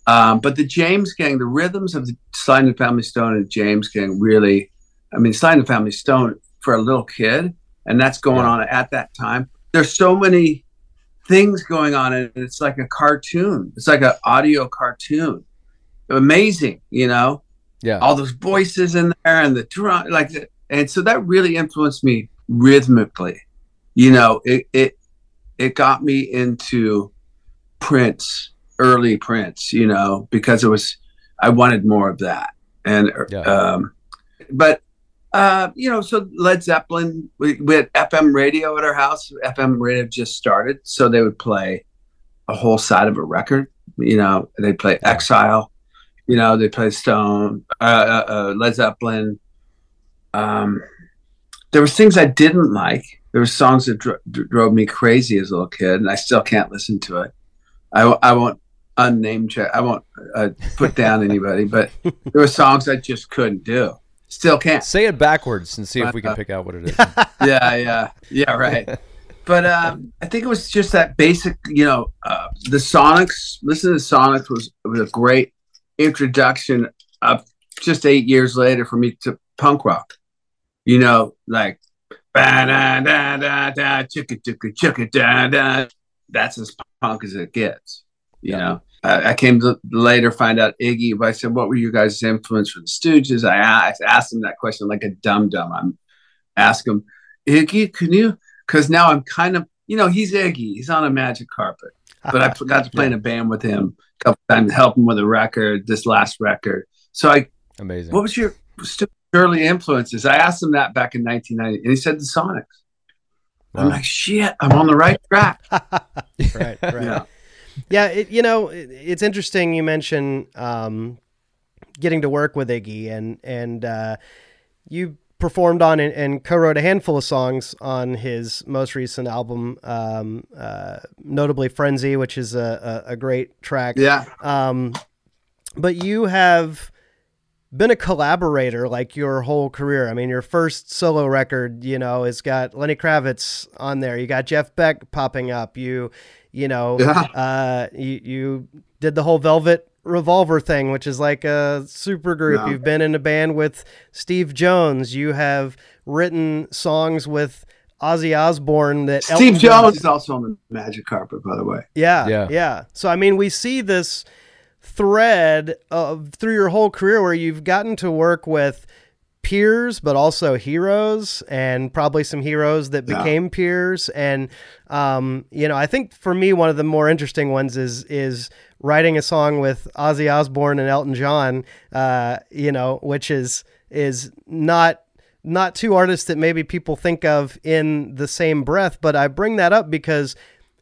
Um, but the James Gang, the rhythms of the Sly and the Family Stone and James Gang really, I mean, Sly and the Family Stone for a little kid, and that's going Yeah. on at that time. There's so many things going on, and it's like a cartoon. It's like an audio cartoon. Amazing, you know yeah all those voices in there and the drum like and so that really influenced me rhythmically you know it it it got me into prince early prince you know because it was i wanted more of that and Yeah. um but uh you know so led zeppelin we, we had fm radio at our house. Fm radio just started so they would play a whole side of a record you know they'd play exile you know they play stone uh, uh, uh led zeppelin. Um there was things i didn't like. There were songs that dro- drove me crazy as a little kid and i still can't listen to it. I, I won't unnamed check i won't uh, put down anybody but there were songs i just couldn't do still can't say it backwards and see if we can Uh, pick out what it is yeah, yeah, yeah, right. But um, I think it was just that basic, you know, uh, the Sonics. Listen to Sonics was was a great introduction. Of just eight years later for me to punk rock. You know, like da da da da chicka chicka chicka da da. That's as punk as it gets. You Yeah. know. I I came to later find out Iggy. But I said, "What were you guys' influence for the Stooges?" I asked, asked him that question like a dum dum. I'm ask him, Iggy, can you? Because now I'm kind of, you know, he's Iggy. He's on a magic carpet. But I got to play in a band with him a couple times, help him with a record, this last record. So I, amazing what was your early influences? I asked him that back in 1990, and he said the Sonics. I'm like, shit, I'm on the right track. right, right. Yeah. Yeah, it, you know, it, it's interesting you mention um, getting to work with Iggy, and and uh, you performed on and, and co-wrote a handful of songs on his most recent album, um, uh, notably "Frenzy," which is a, a, a great track. Yeah. Um, but you have been a collaborator like your whole career. I mean, your first solo record, you know, has got Lenny Kravitz on there. You got Jeff Beck popping up. You, you know, Yeah. uh, you, you did the whole Velvet Revolver thing, which is like a super group. Yeah. You've been in a band with Steve Jones. You have written songs with Ozzy Osbourne that Steve Elton John- Jones is also on the magic carpet, by the way. yeah, Yeah. yeah, So I mean, we see this thread of through your whole career where you've gotten to work with peers, but also heroes, and probably some heroes that Yeah. became peers. And um, you know, I think for me, one of the more interesting ones is is writing a song with Ozzy Osbourne and Elton John. Uh, you know, which is is not not two artists that maybe people think of in the same breath. But I bring that up because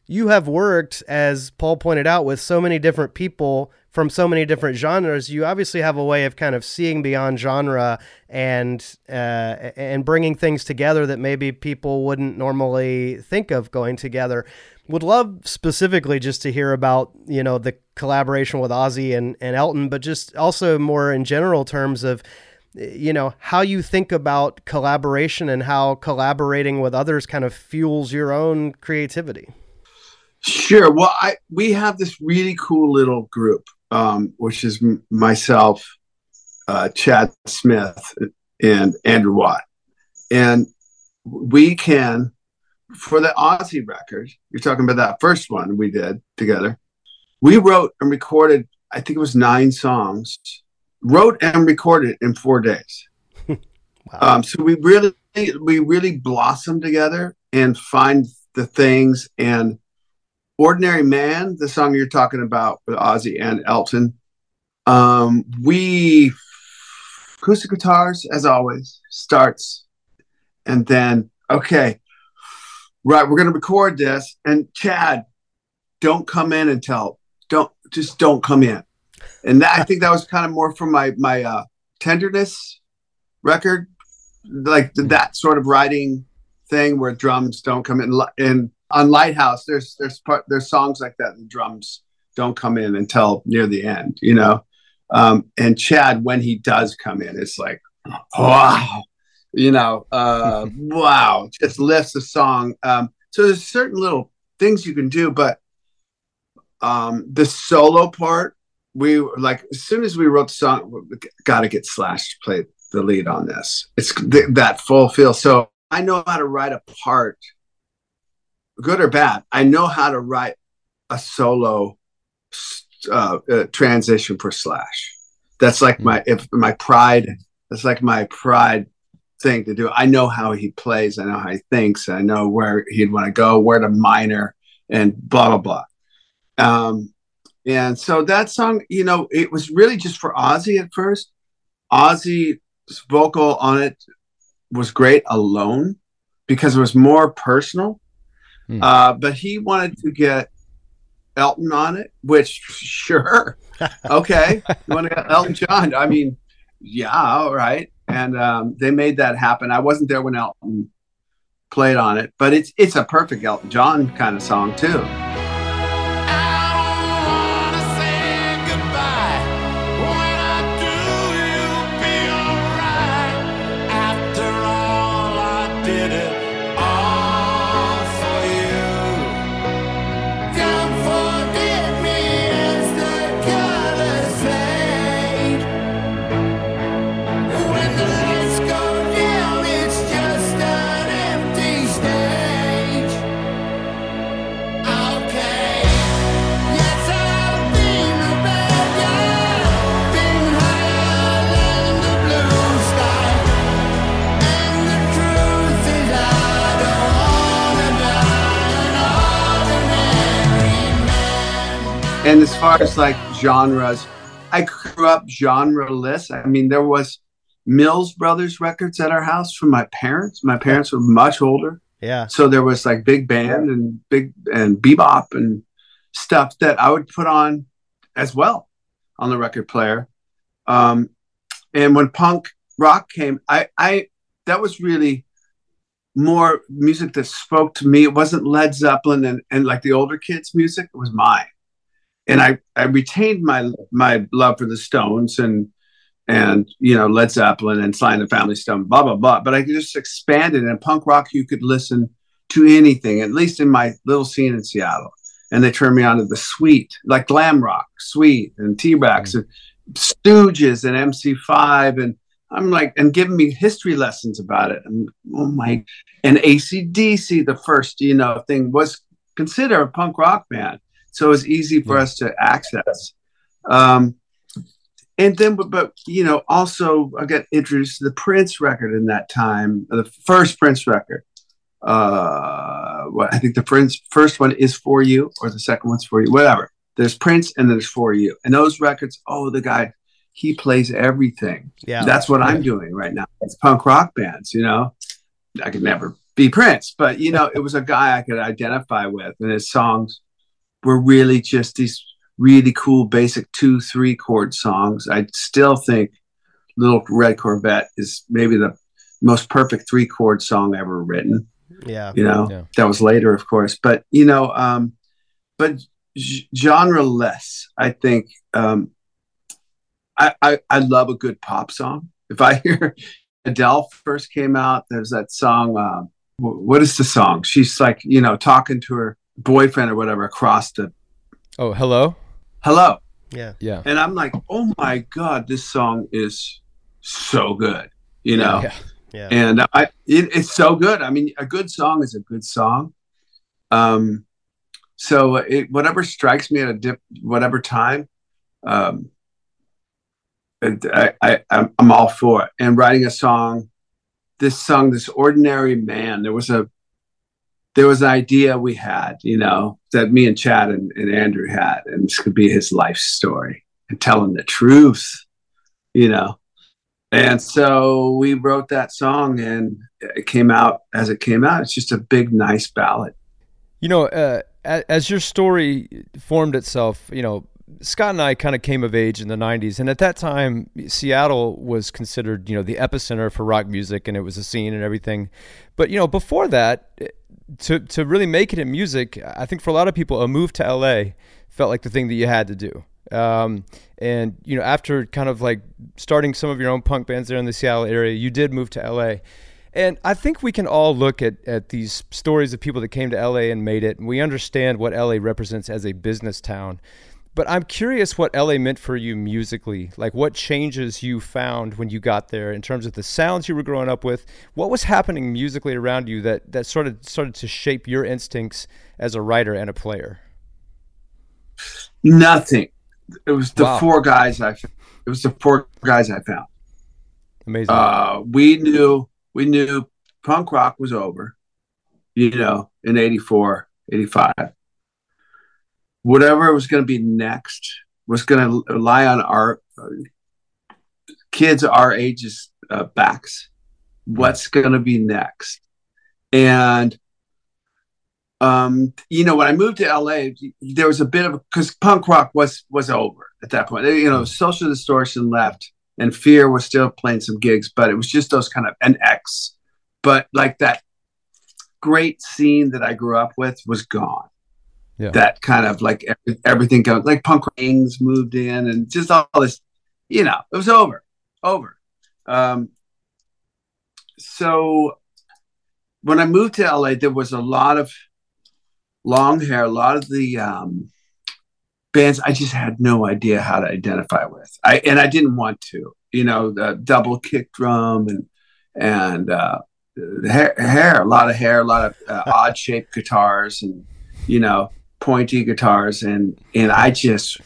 you have worked, as Paul pointed out, with so many different people from so many different genres. You obviously have a way of kind of seeing beyond genre and uh, and bringing things together that maybe people wouldn't normally think of going together. Would love specifically just to hear about you know the collaboration with Ozzy and, and Elton, but just also more in general terms of you know how you think about collaboration and how collaborating with others kind of fuels your own creativity. Sure. Well, I we have this really cool little group, um, which is m- myself, uh, Chad Smith, and Andrew Watt, and we can for the Ozzy record. You're talking about that first one we did together. We wrote and recorded. I think it was nine songs. Wrote and recorded in four days. Um, so we really we really blossom together and find the things and ordinary man the song you're talking about with ozzy and elton. Um we acoustic guitars as always starts and then okay. Right we're gonna record this and chad don't come in until don't just don't come in. And that i think that was kind of more from my my uh tenderness record like that sort of writing thing where drums don't come in in on lighthouse there's there's part there's songs like that the drums don't come in until near the end you know? Um and chad when he does come in it's like wow you know uh wow just lifts the song. Um so there's certain little things you can do but um the solo part we were like as soon as we wrote the song got to get slash to play the lead on this. It's th- that full feel. So i know how to write a part good or bad i know how to write a solo uh, uh, transition for slash that's like my if my pride that's like my pride thing to do i know how he plays i know how he thinks i know where he'd want to go where to minor and blah blah blah um and so that song, you know, it was really just for Ozzy at first. Ozzy's vocal on it was great alone because it was more personal. Hmm. Uh, but he wanted to get Elton on it, which sure, okay, you want to get Elton John? I mean, yeah, all right. And um, they made that happen. I wasn't there when Elton played on it, but it's it's a perfect Elton John kind of song too. And as far as like genres i grew up genreless i mean there was mills brothers records at our house from my parents my parents were much older Yeah. so there was like big band and big and bebop and stuff that i would put on as well on the record player um and when punk rock came i i that was really more music that spoke to me. It wasn't Led Zeppelin and, and like the older kids' music. It was mine, and I I retained my my love for the Stones and and you know Led Zeppelin and Sly and the Family Stone, blah blah blah. But I just expanded. And punk rock, you could listen to anything, at least in my little scene in Seattle. And they turned me on to the sweet, like glam rock, sweet, and T Rex, mm. and Stooges, and MC5, and I'm like, and giving me history lessons about it. And oh my, and ACDC, the first, you know, thing was considered a punk rock band. So it was easy for Yeah. us to access. Um, and then, but, but, you know, also I got introduced to the Prince record in that time, the first Prince record. Uh, what I think the Prince first one is for you, or the second one's for you, whatever. There's Prince and there's for you, and those records. Oh, the guy, he plays everything. Yeah. That's what I'm doing right now. It's punk rock bands, you know. I could never be Prince, but you know, it was a guy I could identify with, and his songs were really just these really cool basic two, three chord songs. I still think Little Red Corvette is maybe the most perfect three chord song ever written yeah. you know Yeah. that was later of course but you know um but genre less i think um I, I i love a good pop song if i hear adele first came out there's that song um wh- what is the song she's like you know talking to her boyfriend or whatever across the Oh, hello. hello Yeah. Yeah. and i'm like oh my god this song is so good you know Yeah. Yeah. and I it, it's so good. I mean, a good song is a good song. Um, so it whatever strikes me at a dip, whatever time, um, I, I I'm I'm all for it. And writing a song, this song, this ordinary man. There was a there was an idea we had, you know, that me and Chad and, and Andrew had, and this could be his life story and telling the truth, you know. And so we wrote that song and it came out as it came out. It's just a big, nice ballad. You know, uh, as your story formed itself, you know, Scott and I kind of came of age in the 90s. And at that time, Seattle was considered, you know, the epicenter for rock music and it was a scene and everything. But, you know, before that, eh, to, to really make it in music, I think for a lot of people, a move to LA felt like the thing that you had to do. Um, and, you know, after kind of like starting some of your own punk bands there in the Seattle area, you did move to LA. And I think we can all look at, at these stories of people that came to LA and made it, and we understand what LA represents as a business town. But I'm curious what LA meant for you musically. Like what changes you found when you got there in terms of the sounds you were growing up with. What was happening musically around you that, that sort of started to shape your instincts as a writer and a player? Nothing. It was the Wow. four guys I. It was the four guys I found. Amazing. Uh, we knew we knew punk rock was over. You know, in 84, 85. Whatever was going to be next was going to lie on our uh, kids our ages uh, backs. What's going to be next? And um, you know, when I moved to LA, there was a bit of because punk rock was was over at that point. You know, social distortion left, and Fear was still playing some gigs, but it was just those kind of an X. But like that great scene that I grew up with was gone. Yeah. That kind of like every, everything like punk rings moved in and just all this, you know, it was over, over. Um, so when I moved to LA, there was a lot of long hair, a lot of the um, bands I just had no idea how to identify with. I and I didn't want to, you know, the double kick drum and and uh, hair, hair, a lot of hair, a lot of uh, odd shaped guitars, and you know, pointy guitars, and and I just.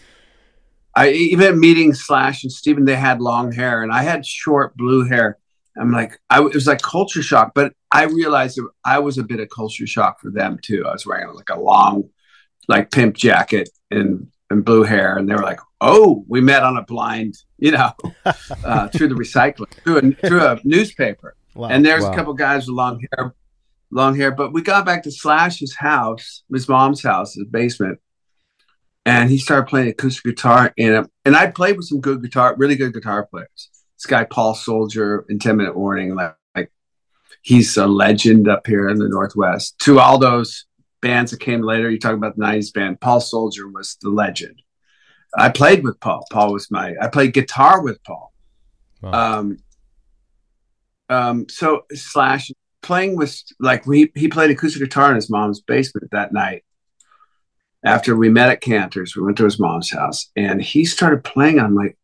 I even meeting Slash and Steven, they had long hair, and I had short blue hair. I'm like, I it was like culture shock, but I realized that I was a bit of culture shock for them too. I was wearing like a long, like pimp jacket and and blue hair, and they were like, "Oh, we met on a blind, you know, uh, through the Recycler, through a through a newspaper." Wow. And there's Wow. a couple guys with long hair, long hair. But we got back to Slash's house, his mom's house, his basement, and he started playing acoustic guitar. And and I played with some good guitar, really good guitar players. This guy Paul Solger in Ten Minute Warning, like, like he's a legend up here in the Northwest. To all those bands that came later, you talk about the 90s band, Paul Solger was the legend. I played with Paul. Paul was my, I played guitar with Paul. Wow. Um, um, so Slash playing with, like, we, he played acoustic guitar in his mom's basement that night. After we met at Canter's, we went to his mom's house and he started playing. I'm like,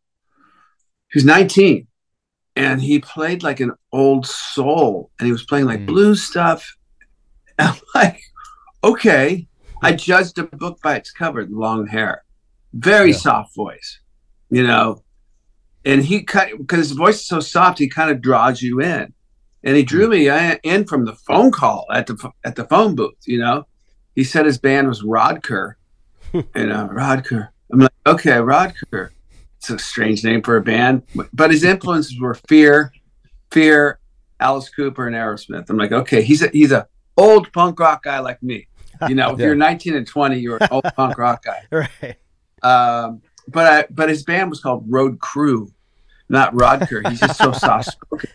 he was 19 and he played like an old soul and he was playing like Mm. blues stuff. And I'm like, okay. I judged a book by its cover, long hair, very Yeah. soft voice, you know. And he cut because his voice is so soft, he kind of draws you in. And he drew me in from the phone call at the at the phone booth, you know. He said his band was Rodker, you know, Rodker. I'm like, okay, Rodker. It's a strange name for a band, but his influences were Fear, Fear, Alice Cooper, and Aerosmith. I'm like, okay, he's a he's a old punk rock guy like me. You know, if Yeah. you're 19 and 20, you're an old punk rock guy. Right. Um, but I, but his band was called Road Crew, not Rodker. He's just so soft spoken.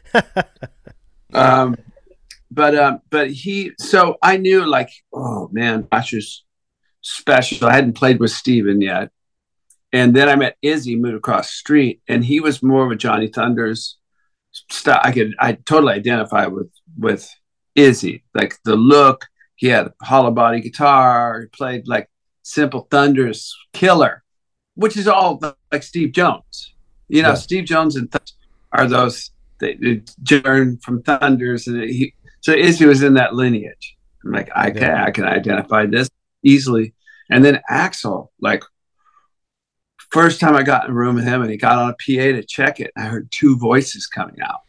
Um, but um, but he so I knew like oh man, is special. I hadn't played with Steven yet, and then I met Izzy, moved across the street, and he was more of a Johnny Thunders stuff. I could I totally identify with with Izzy, like the look. He had a hollow body guitar. He played like simple Thunders killer, which is all like Steve Jones. You know, Yeah. Steve Jones and Th- are those they, they from Thunders, and he so Izzy was in that lineage. I'm like, I can I can identify this easily. And then Axl, like first time I got in a room with him and he got on a PA to check it, I heard two voices coming out.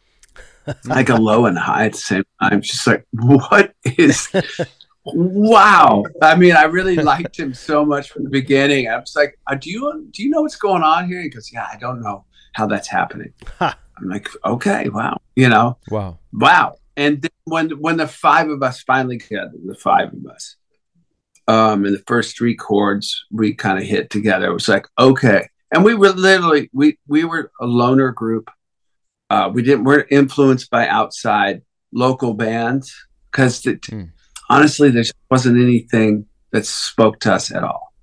like a low and high at the same time. Just like, what is wow. I mean, I really liked him so much from the beginning. I was like, uh, do you do you know what's going on here? He goes, Yeah, I don't know how that's happening. I'm like, okay, wow. You know, Wow. wow. And then when when the five of us finally gathered, the five of us, um, and the first three chords we kind of hit together. It was like, okay. And we were literally we we were a loner group. Uh, we didn't weren't influenced by outside local bands because Hmm. honestly, there wasn't anything that spoke to us at all.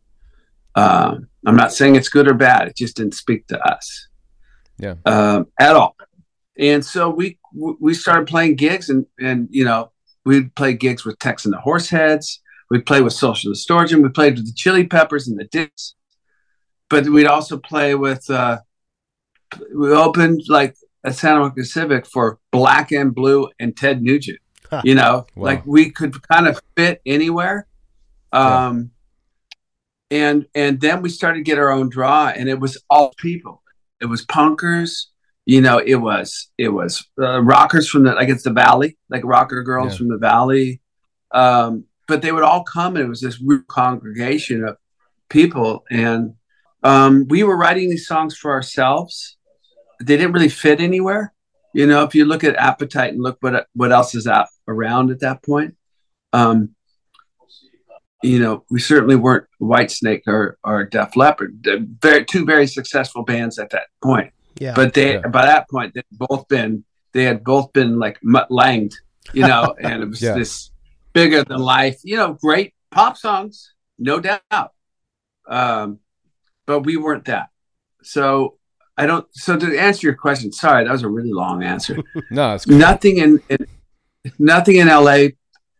Um, I'm not saying it's good or bad; it just didn't speak to us Yeah. um, at all. And so we we started playing gigs, and and you know we'd play gigs with Tex and the Horseheads. We'd play with Social Distortion. We played with the Chili Peppers and the Dicks. But we'd also play with. Uh, we opened like at Santa Monica Civic for Black and Blue and Ted Nugent. Huh. You know, Wow. like we could kind of fit anywhere. Um, and and then we started to get our own draw, and it was all people. It was punkers, you know. It was it was uh, rockers from the like it's the Valley, like rocker girls Yeah. from the Valley. Um, but they would all come, and it was this congregation of people, and um, we were writing these songs for ourselves. They didn't really fit anywhere, you know. If you look at Appetite and look what what else is out around at that point, um, you know, we certainly weren't Whitesnake or or Def Leppard. Very, two very successful bands at that point. Yeah. But they Yeah. by that point they'd both been they had both been like mutt langed, you know, and it was Yeah. this bigger than life, you know, great pop songs, no doubt. Um, but we weren't that. So I don't. So to answer your question, sorry, that was a really long answer. No, it's cool. nothing in, in nothing in LA.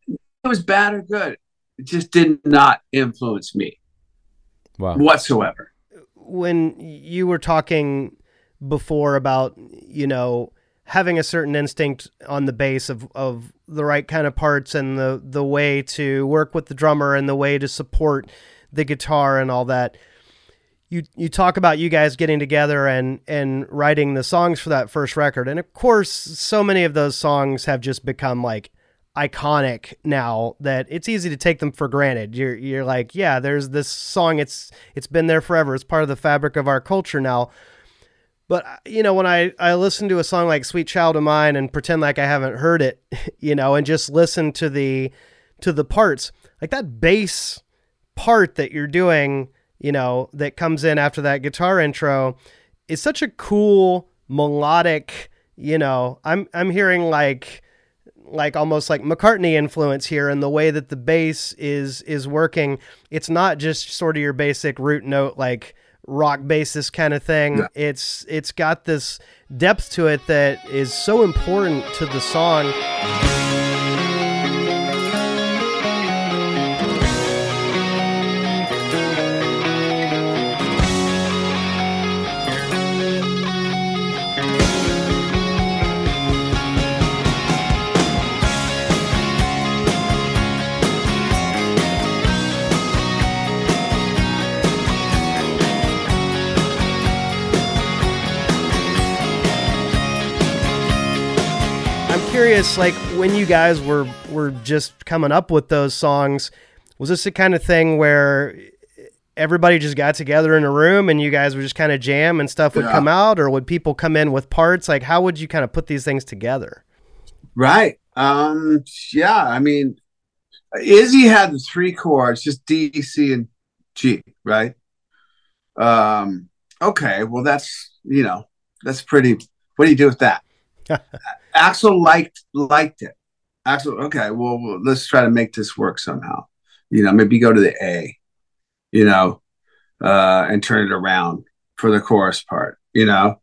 It was bad or good. It just did not influence me Wow. whatsoever. when you were talking before about you know having a certain instinct on the bass of, of the right kind of parts and the the way to work with the drummer and the way to support the guitar and all that you you talk about you guys getting together and and writing the songs for that first record and of course so many of those songs have just become like iconic now that it's easy to take them for granted. You're you're like yeah there's this song it's it's been there forever. It's part of the fabric of our culture now. But uh, you know when i i listen to a song like sweet child of mine and pretend like i haven't heard it you know and just listen to the to the parts like that bass part that you're doing you know that comes in after that guitar intro is such a cool melodic you know i'm i'm hearing like like almost like McCartney influence here in the way that the bass is is working. It's not just sort of your basic root note like rock bassist kind of thing. Yeah. It's it's got this depth to it that is so important to the song. Curious, like when you guys were were just coming up with those songs, was this the kind of thing where everybody just got together in a room and you guys would just kind of jam and stuff would Yeah. come out, or would people come in with parts? Like, how would you kind of put these things together? Right. Um, yeah, I mean, Izzy had the three chords, just D, C, and G, right? Um, okay, well that's you know, that's pretty what do you do with that? Axl liked liked it. Axl, okay, well, let's try to make this work somehow. You know, maybe go to the A, you know, uh, and turn it around for the chorus part, you know.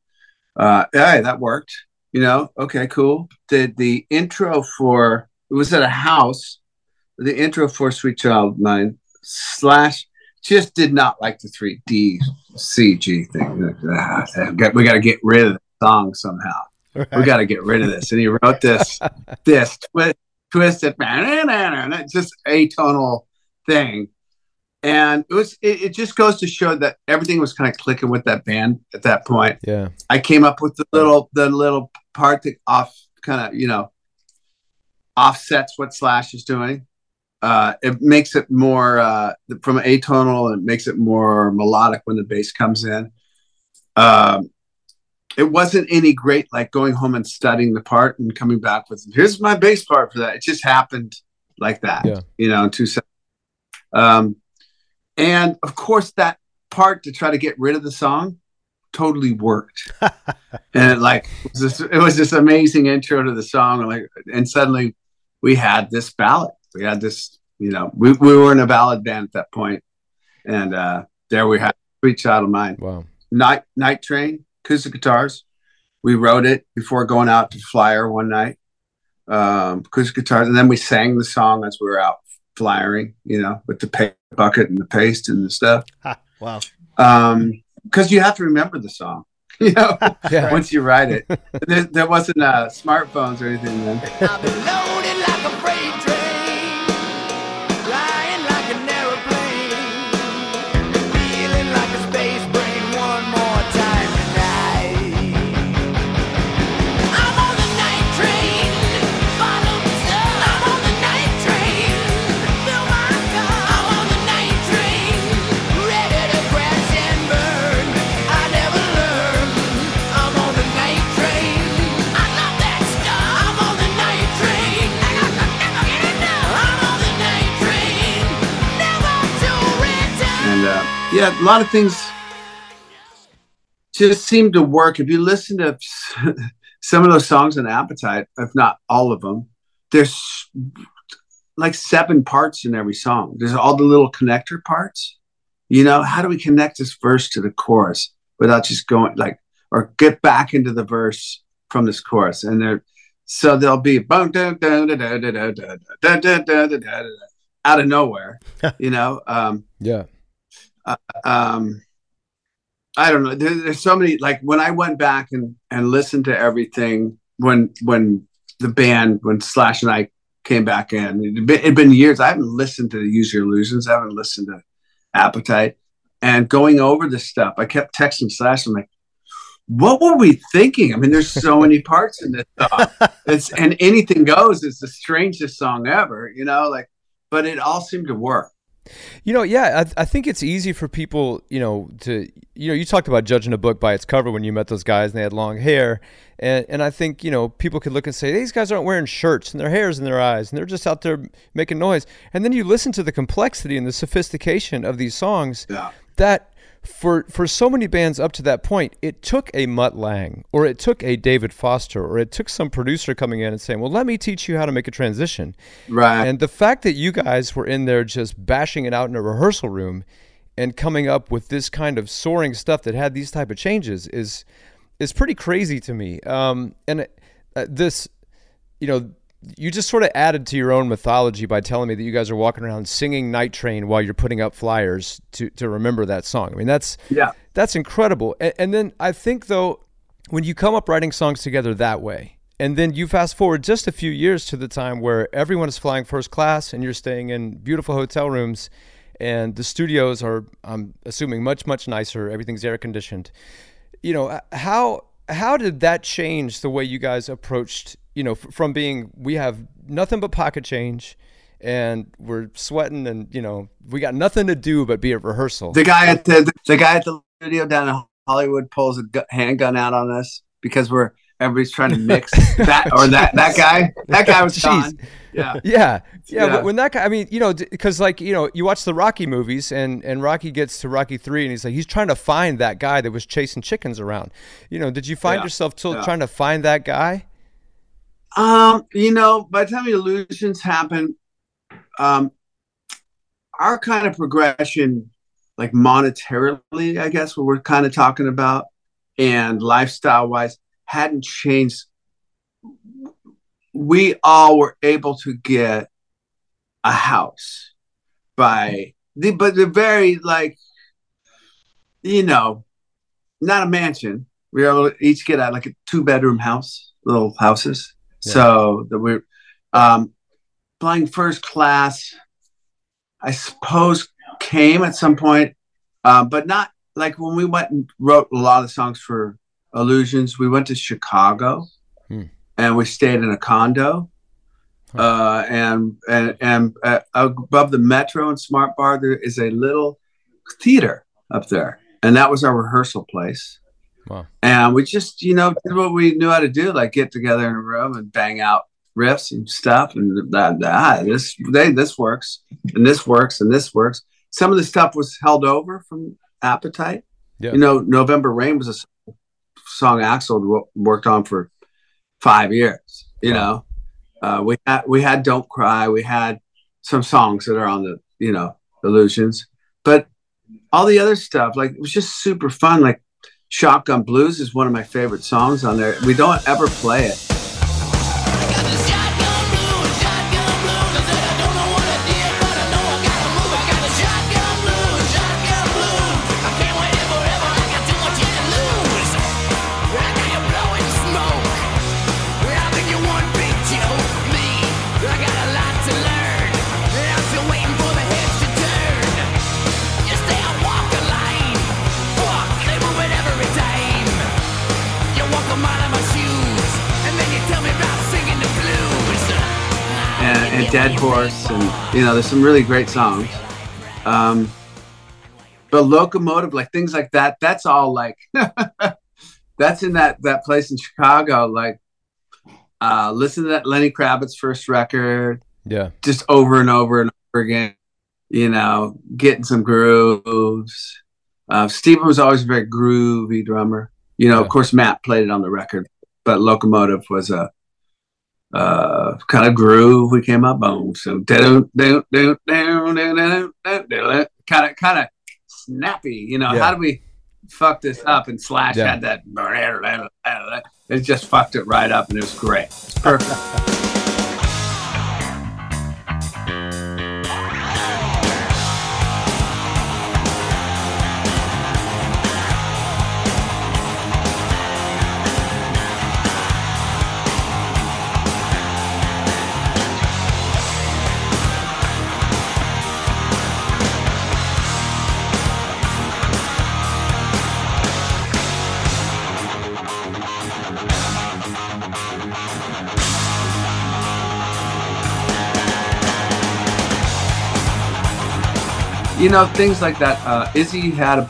Uh, hey, that worked you know okay cool the the intro for it was at a house the intro for sweet child mine slash just did not like the three d c g thing we got to get rid of the song somehow we got to get rid of this and he wrote this this twi- twisted it's just atonal thing and it was it, it just goes to show that everything was kind of clicking with that band at that point Yeah. I came up with the little the little part that off kind of you know offsets what Slash is doing. Uh, it makes it more uh, from atonal and it makes it more melodic when the bass comes in. Um, it wasn't any great like going home and studying the part and coming back with here's my bass part for that. It just happened like that, Yeah. you know, in two seconds. Um, and of course, that part to try to get rid of the song totally worked. and it like it was, this, it was this amazing intro to the song, and like, and suddenly we had this ballad. We had this, you know, we, we were in a ballad band at that point, and uh, there we had "Sweet Child of Mine." Wow. Night Night Train, acoustic guitars. We wrote it before going out to Flyer one night. Um, acoustic guitars, and then we sang the song as we were out flyering, you know, with the pa- bucket and the paste and the stuff. Ha, wow. Um, because you have to remember the song, you know, Yeah. once you write it. there, there wasn't uh, smartphones or anything then. yeah, a lot of things just seem to work. If you listen to some of those songs in Appetite, if not all of them, there's like seven parts in every song. There's all the little connector parts. You know, how do we connect this verse to the chorus without just going like, or get back into the verse from this chorus? And there, so there'll be out of nowhere, you know. Um, yeah um i don't know. There, there's so many like when i went back and and listened to everything when when the band when slash and i came back in it'd been, it'd been years. I haven't listened to use your illusions. I haven't listened to appetite. And going over this stuff i kept texting slash. I'm like what were we thinking? I mean there's so many parts in this song. It's and anything goes. It's the strangest song ever you know like but it all seemed to work You know, yeah, I, I think it's easy for people, you know, to, you know, you talked about judging a book by its cover when you met those guys and they had long hair. And, and I think, you know, people could look and say, these guys aren't wearing shirts and their hair's in their eyes and they're just out there making noise. And then you listen to the complexity and the sophistication of these songs yeah that for for so many bands up to that point, it took a Mutt Lange or it took a David Foster or it took some producer coming in and saying, "Well, let me teach you how to make a transition." Right. And the fact that you guys were in there just bashing it out in a rehearsal room and coming up with this kind of soaring stuff that had these type of changes is is pretty crazy to me. Um, and uh, this, you know, you just sort of added to your own mythology by telling me that you guys are walking around singing Night Train while you're putting up flyers to to remember that song. I mean, that's yeah. that's incredible. And, and then I think though, when you come up writing songs together that way, and then you fast forward just a few years to the time where everyone is flying first class and you're staying in beautiful hotel rooms, and the studios are, I'm assuming, much much nicer. Everything's air conditioned. You know how how did that change the way you guys approached? You know, f- from being we have nothing but pocket change. And we're sweating, and you know we got nothing to do but be at rehearsal. The guy at the the guy at the studio down in Hollywood pulls a gu- handgun out on us because we're everybody's trying to mix that or that that guy. That guy was gone. Yeah. Yeah, yeah. Yeah. When, when that guy, I mean, you know, because like you know, you watch the Rocky movies, and and Rocky gets to Rocky three, and he's like, he's trying to find that guy that was chasing chickens around. You know, did you find Yeah, yourself still yeah. trying to find that guy? Um, you know, by the time the illusions happen, um, our kind of progression, like monetarily, I guess, what we're kind of talking about, and lifestyle wise, hadn't changed. We all were able to get a house by the, but the very like, you know, not a mansion. We were able to each get a, like a two bedroom house, little houses. Yeah. So that we're um, flying first class. I suppose came at some point, uh, but not like when we went and wrote a lot of songs for Illusions. We went to Chicago, Hmm. and we stayed in a condo. Huh. Uh, and and and uh, above the Metro and Smart Bar, there is a little theater up there, and that was our rehearsal place. Wow. And we just, you know, did what we knew how to do, like get together in a room and bang out riffs and stuff. And that, that this, they, this works, and this works, and this works. Some of the stuff was held over from Appetite. Yeah. You know, November Rain was a song Axl worked on for five years. You Wow. know, uh, we had we had Don't Cry, we had some songs that are on the you know Illusions, but all the other stuff like it was just super fun. Like Shotgun Blues is one of my favorite songs on there. We don't ever play it. Horse, and you know, there's some really great songs. Um, but Locomotive, like things like that, that's all like that's in that that place in Chicago. Like, uh, listen to that Lenny Kravitz first record, Yeah. just over and over and over again. You know, getting some grooves. Uh, Steven was always a very groovy drummer. You know, Yeah. of course, Matt played it on the record, but Locomotive was a uh, kind of groove we came up on. So kind of kind of snappy. You know, Yeah. how do we fuck this up? And Slash Yeah. had that. It just fucked it right up, and it was great. It's perfect. you know things like that uh izzy had a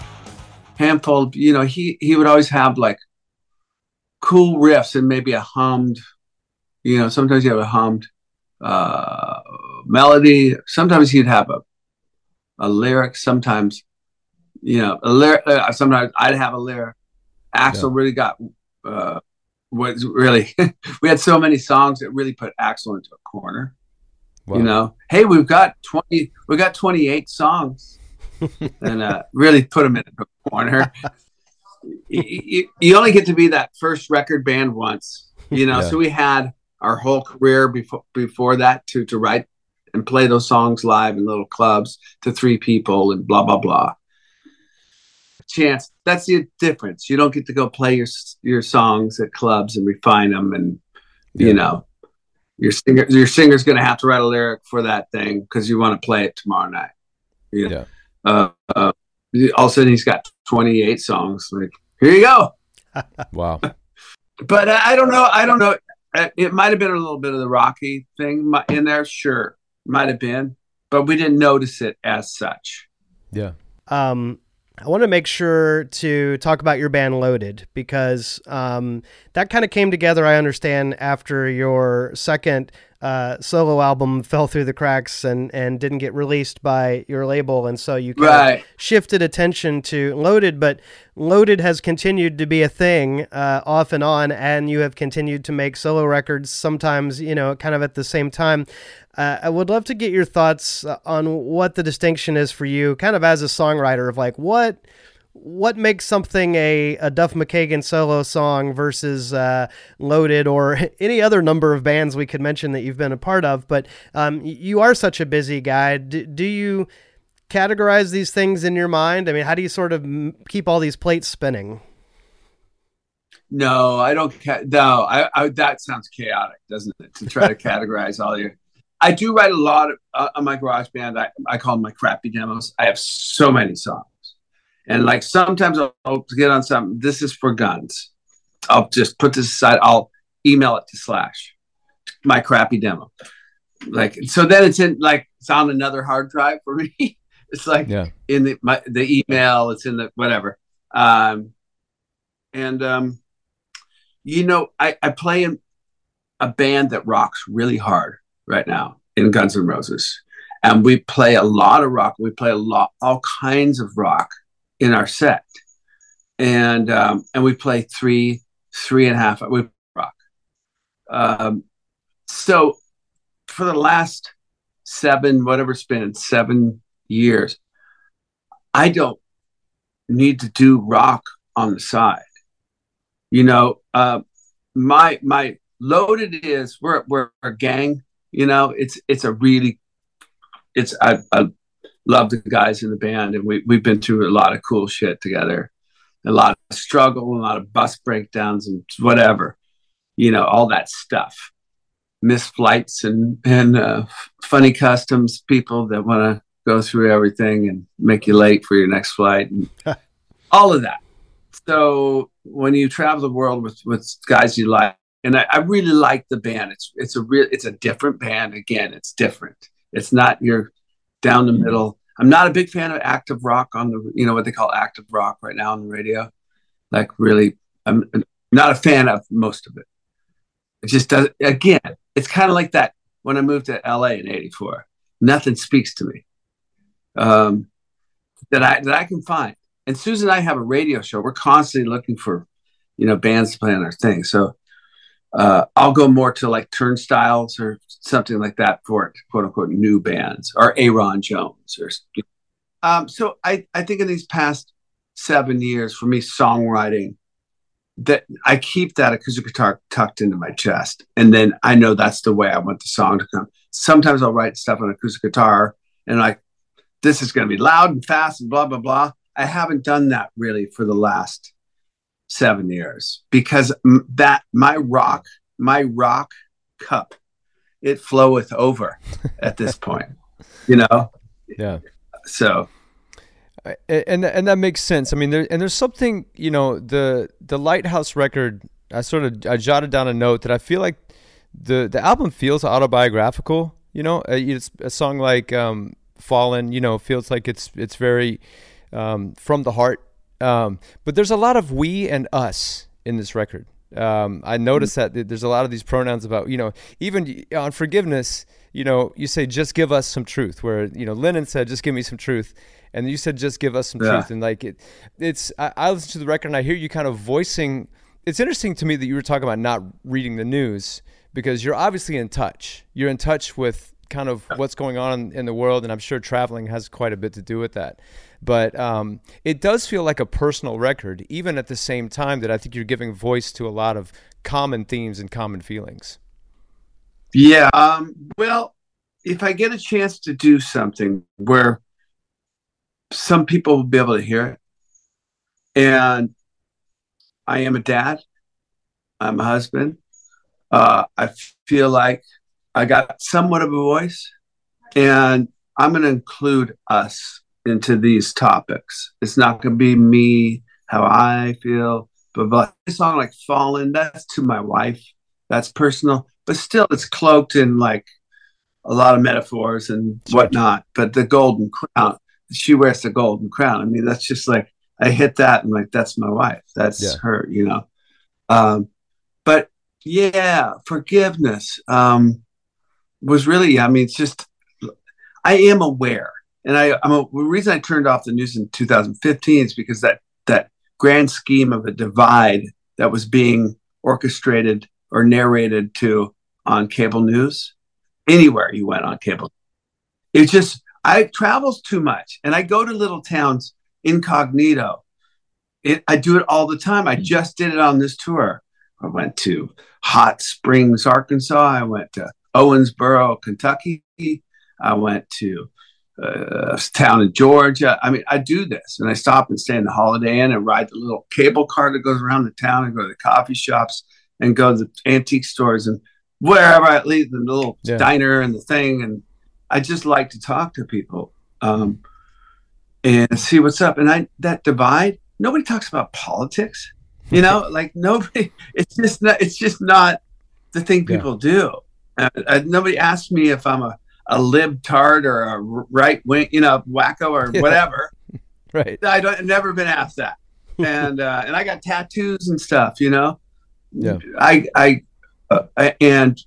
handful you know he he would always have like cool riffs and maybe a hummed you know sometimes you have a hummed uh melody sometimes he'd have a a lyric sometimes you know, a lyric, uh, sometimes I'd have a lyric. Axl really got uh, was really. we had so many songs that really put Axl into a corner. Wow. You know, hey, we've got twenty, we got twenty eight songs, and uh, really put them in a corner. you, you, you only get to be that first record band once, you know. Yeah. So we had our whole career before before that to to write and play those songs live in little clubs to three people and blah blah blah. Chance, that's the difference. You don't get to go play your your songs at clubs and refine them, and Yeah. you know, your singer your singer's going to have to write a lyric for that thing because you want to play it tomorrow night. You know? uh, uh, all of a sudden he's got 28 songs. Like, here you go. Wow. But I I don't know. I don't know. Uh, It might have been a little bit of the Rocky thing in there. Sure, might have been, but we didn't notice it as such. Yeah. Um, I want to make sure to talk about your band Loaded because um, that kind of came together, I understand, after your second uh, solo album fell through the cracks and, and didn't get released by your label. And so you kind of shifted attention to Loaded, but Loaded has continued to be a thing uh, off and on, and you have continued to make solo records sometimes, you know, kind of at the same time. Uh, I would love to get your thoughts uh, on what the distinction is for you, kind of as a songwriter, of like what what makes something a, a Duff McKagan solo song versus uh, Loaded or any other number of bands we could mention that you've been a part of. But um, you are such a busy guy. D- do you categorize these things in your mind? I mean, how do you sort of m- keep all these plates spinning? No, I don't. Ca- no, I, I. That sounds chaotic, doesn't it? To try to categorize all your. I do write a lot of, uh, on my GarageBand. I, I call them my crappy demos. I have so many songs, and like sometimes I'll, get on something. This is for guns. I'll just put this aside. I'll email it to Slash, my crappy demo. Like so, then it's in like it's on another hard drive for me. it's like Yeah. in the my, the email. It's in the whatever. Um, and um, you know, I, I play in a band that rocks really hard right now in Guns N' Roses, and we play a lot of rock. We play a lot, all kinds of rock in our set, and um, and we play three, three and a half. We rock. Um, so for the last seven, whatever it's been, seven years, I don't need to do rock on the side. You know, uh, my my loaded is we're we're a gang. You know, it's it's a really it's I love the guys in the band, and we we've been through a lot of cool shit together, a lot of struggle, a lot of bus breakdowns, and whatever. You know, all that stuff, missed flights, and and uh, funny customs, people that want to go through everything and make you late for your next flight, and all of that. So when you travel the world with with guys you like and I, I really like the band. It's it's a real it's a different band. Again it's different. It's not your down the middle. I'm not a big fan of active rock on the you know what they call active rock right now on the radio. Like really i'm not a fan of most of it. It just does again it's kind of like that when i moved to la in 84 nothing speaks to me um that i that i can find. And Susan and I have a radio show. We're constantly looking for, you know, bands to play on our thing. So uh, I'll go more to like turnstiles or something like that for quote unquote new bands or Aaron Jones or. Um, so I I think in these past seven years for me songwriting that I keep that acoustic guitar tucked into my chest, and then I know that's the way I want the song to come. Sometimes I'll write stuff on acoustic guitar and like this is going to be loud and fast and blah blah blah. I haven't done that really for the last seven years because that my rock, my rock cup, it floweth over at this point, you know. Yeah. So and and that makes sense. I mean, there and there's something you know the the Lighthouse record. I sort of I jotted down a note that I feel like the the album feels autobiographical. You know, Uh, it's a song like um, "Fallen." You know, feels like it's it's very um, from the heart. Um, but there's a lot of we and us in this record. Um, I noticed that there's a lot of these pronouns about you know even on forgiveness. you know, you say just give us some truth. Where you know Lennon said just give me some truth, and you said just give us some Yeah. truth. And like it, it's I, I listen to the record and I hear you kind of voicing. It's interesting to me that you were talking about not reading the news because you're obviously in touch. You're in touch with kind of what's going on in the world, and I'm sure traveling has quite a bit to do with that. But um, it does feel like a personal record, even at the same time that I think you're giving voice to a lot of common themes and common feelings. Yeah. Um, well, if I get a chance to do something where some people will be able to hear it, and I am a dad, I'm a husband, uh, I feel like I got somewhat of a voice, and I'm going to include us into these topics. It's not going to be me, how I feel, but, but a song like Fallen, that's to my wife, that's personal, but still it's cloaked in like a lot of metaphors and whatnot. But the golden crown, she wears the golden crown. I mean, that's just like I hit that and like that's my wife. That's Yeah. her, you know. Um, but yeah, forgiveness um, was really. I mean, it's just I am aware, and I, I'm a, the reason I turned off the news in 2015 is because that that grand scheme of a divide that was being orchestrated or narrated to on cable news anywhere you went on cable. It's just I travels too much, and I go to little towns incognito. It, I do it all the time. I mm-hmm. just did it on this tour. I went to Hot Springs, Arkansas. I went to Owensboro, Kentucky. I went to uh, town in Georgia. I mean, I do this, and I stop and stay in the Holiday Inn and ride the little cable car that goes around the town and go to the coffee shops and go to the antique stores and wherever I leave the little Yeah. diner and the thing. And I just like to talk to people um, and see what's up. And I that divide. Nobody talks about politics. You know, like nobody. It's just not. It's just not the thing Yeah. people do. Uh, uh, nobody asks me if I'm a a libtard or a right wing, you know, wacko or Yeah. whatever. Right. I don't. I've never been asked that. and uh, and I got tattoos and stuff. You know. Yeah. I I uh, and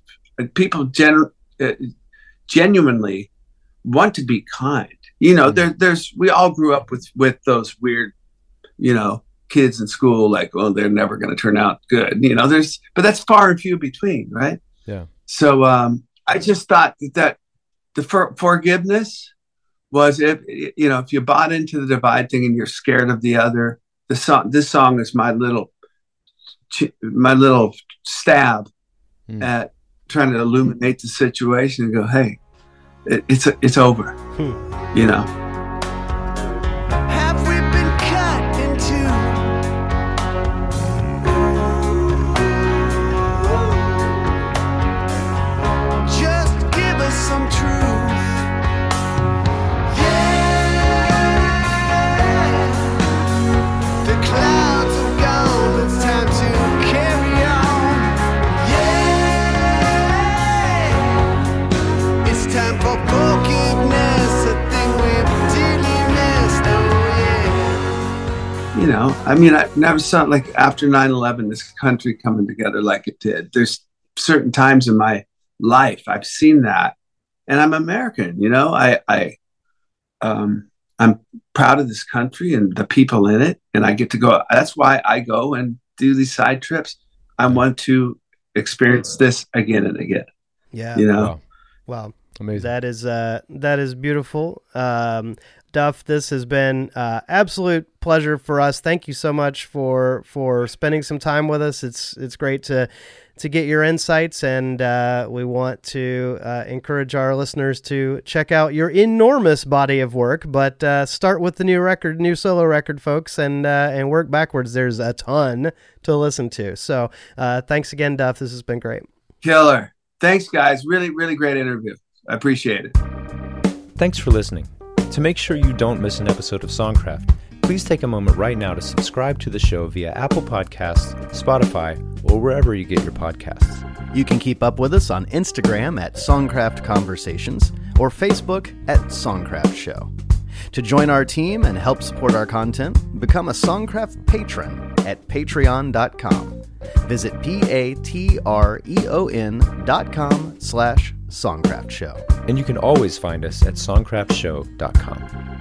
people gen- uh, genuinely want to be kind. You know, Mhm. there there's we all grew up with with those weird, you know, kids in school like, oh, they're never going to turn out good. You know, there's but that's far and few between, right? Yeah. So um, I just thought that, that the for- forgiveness was if you know if you bought into the divide thing and you're scared of the other, the song this song is my little my little stab Hmm. at trying to illuminate the situation and go, hey, it, it's it's over, you know. Know i mean i never saw like after 9-11 this country coming together like it did there's certain times in my life i've seen that and i'm american you know i i um i'm proud of this country and the people in it and i get to go that's why i go and do these side trips i want to experience this again and again Yeah. you know Wow. Wow. Amazing. That is uh, that is beautiful. Um, Duff, this has been uh, absolute pleasure for us. Thank you so much for for spending some time with us. It's it's great to to get your insights, and uh, we want to uh, encourage our listeners to check out your enormous body of work. But uh, start with the new record, new solo record, folks, and uh, and work backwards. There's a ton to listen to. So uh, thanks again, Duff. This has been great. killer thanks guys really really great interview i appreciate it Thanks for listening. To make sure you don't miss an episode of Songcraft, please take a moment right now to subscribe to the show via Apple Podcasts, Spotify, or wherever you get your podcasts. You can keep up with us on Instagram at Songcraft Conversations or Facebook at Songcraft Show. To join our team and help support our content, become a Songcraft patron at patreon.com. Visit P-A-T-R-E-O-N dot com slash Songcraft Show. And you can always find us at songcraftshow.com.